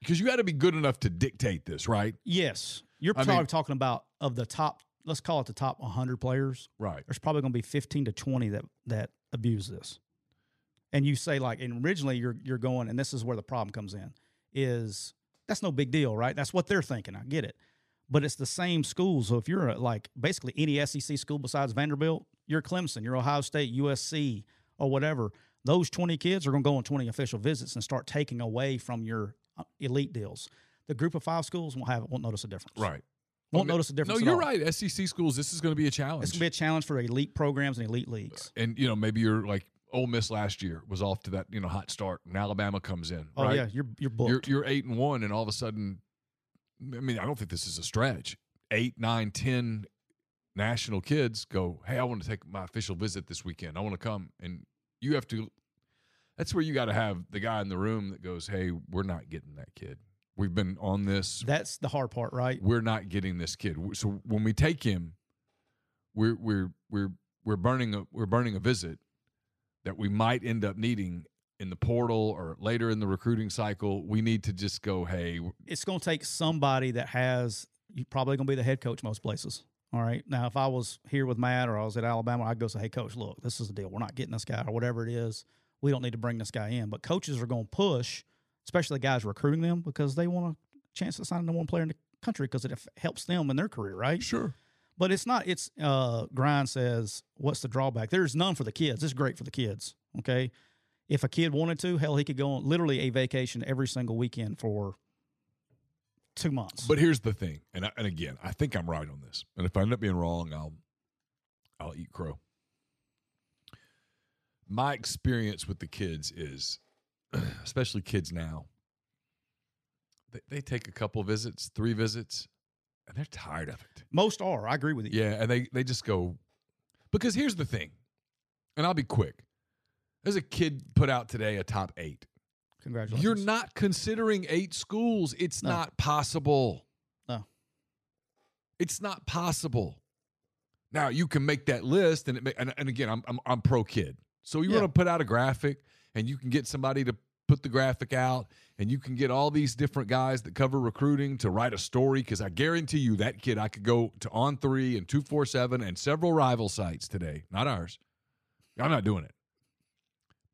because you got to be good enough to dictate this, right? yes. You're I probably mean- talking about of the top, let's call it the top 100 players. Right. there's probably going to be 15 to 20 that that abuse this and you say like and originally you're you're going and this is where the problem comes in is that's no big deal right that's what they're thinking i get it but it's the same school so if you're a, like basically any sec school besides vanderbilt you're clemson you're ohio state usc or whatever those 20 kids are going to go on 20 official visits and start taking away from your uh, elite deals the group of five schools won't have won't notice a difference Right. won't No, notice a difference No, you're right. SEC schools, this is going to be a challenge. it's going to be a challenge for elite programs and elite leagues and you know maybe you're like Ole Miss last year was off to that you know hot start, and Alabama comes in. oh right? yeah you're you're booked You're you're eight and one, and all of a sudden, I mean, I don't think this is a stretch. Eight, nine, ten national kids go, "Hey, I want to take my official visit this weekend. I want to come," and you have to. That's where you got to have the guy in the room that goes, "Hey, we're not getting that kid. We've been on this. That's the hard part, right? We're not getting this kid. So when we take him, we're we're we're we're burning a we're burning a visit that we might end up needing in the portal or later in the recruiting cycle. We need to just go, hey, It's going to take somebody that has. You're probably going to be the head coach most places. All right. Now, if I was here with Matt or I was at Alabama, I'd go say, "Hey, coach, look, this is the deal. We're not getting this guy or whatever it is. We don't need to bring this guy in." But coaches are going to push, especially the guys recruiting them, because they want a chance to sign the one player in the country because it helps them in their career, right? sure. But it's not. It's uh, Grind says, "What's the drawback?" There's none for the kids. It's great for the kids. Okay, if a kid wanted to, hell, he could go on literally a vacation every single weekend for two months. But here's the thing, and I, and again, I think I'm right on this. And if I end up being wrong, I'll I'll eat crow. My experience with the kids is, especially kids now, they, they take a couple visits, three visits, and they're tired of it. most are. I agree with you. Yeah, and they they just go because here's the thing, and I'll be quick. There's a kid put out today a top eight. Congratulations. You're not considering eight schools. It's No. not possible. No. It's not possible. Now you can make that list, and it ma- and, and again, I'm, I'm I'm pro kid. So you Yeah. want to put out a graphic, and you can get somebody to put the graphic out, and you can get all these different guys that cover recruiting to write a story. Because I guarantee you, that kid, I could go to On Three and Two Four Seven and several rival sites today, not ours. I'm not doing it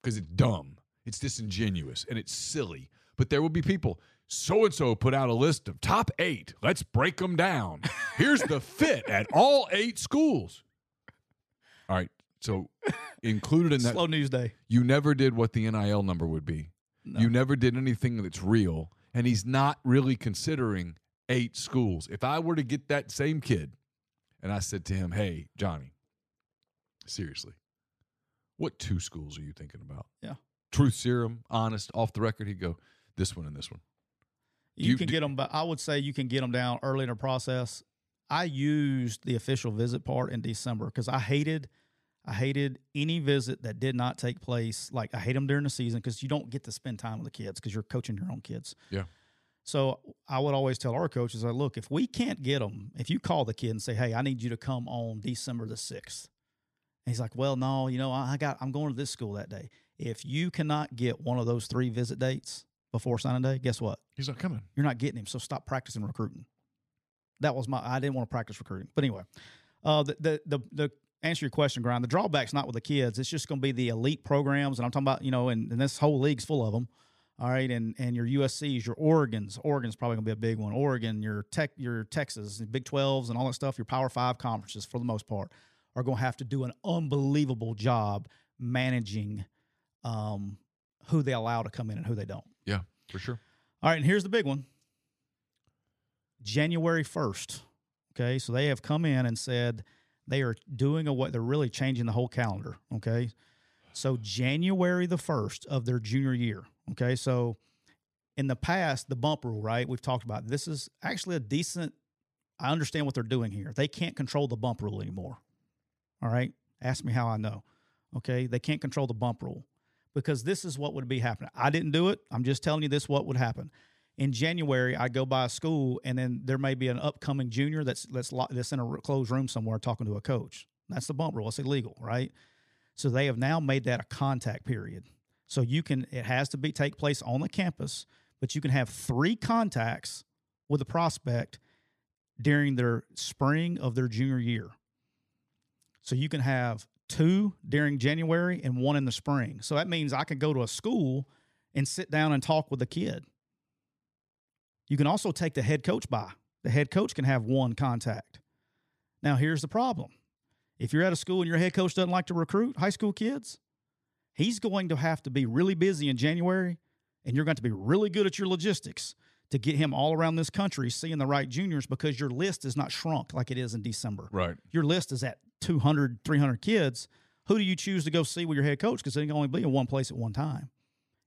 because it's dumb, it's disingenuous, and it's silly. But there will be people. So and so put out a list of top eight. Let's break them down. Here's the fit at all eight schools. All right. So included in that, slow news day. you never did what the NIL number would be. No. You never did anything that's real. And he's not really considering eight schools. If I were to get that same kid and I said to him, Hey, Johnny, seriously, what two schools are you thinking about? Yeah. Truth serum, honest, off the record, he'd go, This one and this one. You, you- can do- get them, but I would say you can get them down early in the process. I used the official visit part in December because I hated, I hated any visit that did not take place. Like I hate them during the season because you don't get to spend time with the kids because you're coaching your own kids. Yeah. So I would always tell our coaches, like, look, if we can't get them, if you call the kid and say, hey, I need you to come on December the sixth, and he's like, well, no, you know, I got, I'm going to this school that day. If you cannot get one of those three visit dates before signing day, guess what? He's not coming. you're not getting him. So stop practicing recruiting. That was my. I didn't want to practice recruiting, but anyway, uh, the the the, the answer your question, grind. The drawback's not with the kids. It's just going to be the elite programs, and I'm talking about you know, and, and this whole league's full of them. All right, and and your USC's, your Oregon's. Oregon's probably going to be a big one. Oregon, your Tech, your Texas, Big 12s, and all that stuff. Your Power Five conferences, for the most part, are going to have to do an unbelievable job managing um, who they allow to come in and who they don't. Yeah, for sure. All right, and here's the big one. January 1st. Okay, so they have come in and said they are doing a what they're really changing the whole calendar. Okay, so January the 1st of their junior year. Okay, so in the past, the bump rule, right? We've talked about this is actually a decent. I understand what they're doing here. They can't control the bump rule anymore. All right, ask me how I know. Okay, they can't control the bump rule because this is what would be happening. I didn't do it. I'm just telling you this what would happen. In January, I go by a school, and then there may be an upcoming junior that's that's that's in a closed room somewhere talking to a coach. That's the bump rule. It's illegal, right? So they have now made that a contact period. So you can it has to be take place on the campus, but you can have three contacts with a prospect during their spring of their junior year. So you can have two during January and one in the spring. So that means I can go to a school and sit down and talk with a kid. You can also take the head coach by. The head coach can have one contact. Now, here's the problem if you're at a school and your head coach doesn't like to recruit high school kids, he's going to have to be really busy in January, and you're going to be really good at your logistics to get him all around this country seeing the right juniors because your list is not shrunk like it is in December. Right. Your list is at 200, 300 kids. Who do you choose to go see with your head coach? Because they can only be in one place at one time.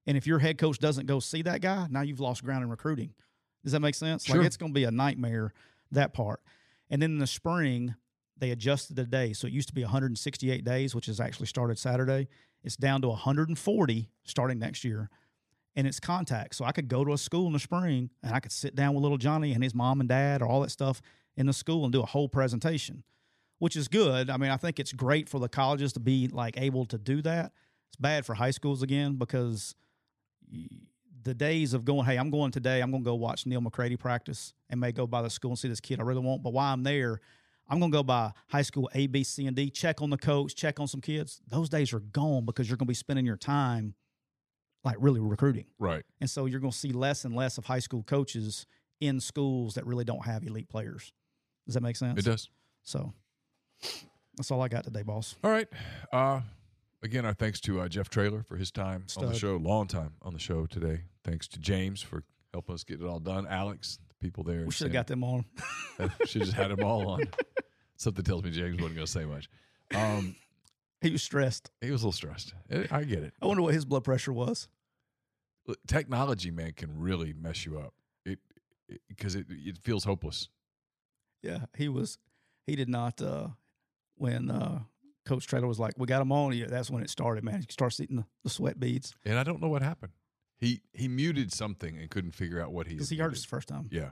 And if your head coach doesn't go see that guy, now you've lost ground in recruiting. Does that make sense? Sure. Like it's going to be a nightmare, that part. And then in the spring, they adjusted the day. So it used to be 168 days, which has actually started Saturday. It's down to 140 starting next year. And it's contact. So I could go to a school in the spring and I could sit down with little Johnny and his mom and dad or all that stuff in the school and do a whole presentation, which is good. I mean, I think it's great for the colleges to be like able to do that. It's bad for high schools again because the days of going, hey, I'm going today, I'm going to go watch Neil McCready practice and may go by the school and see this kid I really want. But while I'm there, I'm going to go by high school A, B, C, and D, check on the coach, check on some kids. Those days are gone because you're going to be spending your time like really recruiting. Right. And so you're going to see less and less of high school coaches in schools that really don't have elite players. Does that make sense? It does. So that's all I got today, boss. All right. Uh, again, our thanks to uh, Jeff Traylor for his time on the show. Long time on the show today. Thanks to James for helping us get it all done. Alex, the people there. We should have got them on. Should just had them all on. Something tells me James wasn't going to say much. Um, He was stressed. he was a little stressed. I get it. I wonder what his blood pressure was. Technology, man, can really mess you up. It because it, it feels hopeless. Yeah, he was. He did not. uh When uh Coach Traylor was like, "We got him on," yeah, that's when it started. Man, You start seeing the, the sweat beads And I don't know what happened. He he muted something and couldn't figure out what he. because he heard it the first time. Yeah.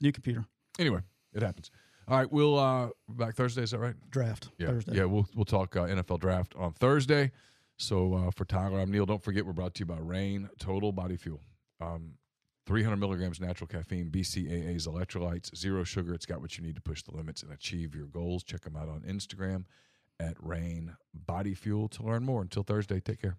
New computer Anyway, it happens. All right, we'll uh back Thursday. Is that right? draft Yeah, Thursday. yeah. We'll we'll talk uh, NFL draft on Thursday. So uh, for Tyler, I'm Neil. Don't forget we're brought to you by Reign Total Body Fuel. Um, 300 milligrams natural caffeine, BCAAs, electrolytes, zero sugar. It's got what you need to push the limits and achieve your goals. Check them out on Instagram at Reign Body Fuel to learn more. Until Thursday, take care.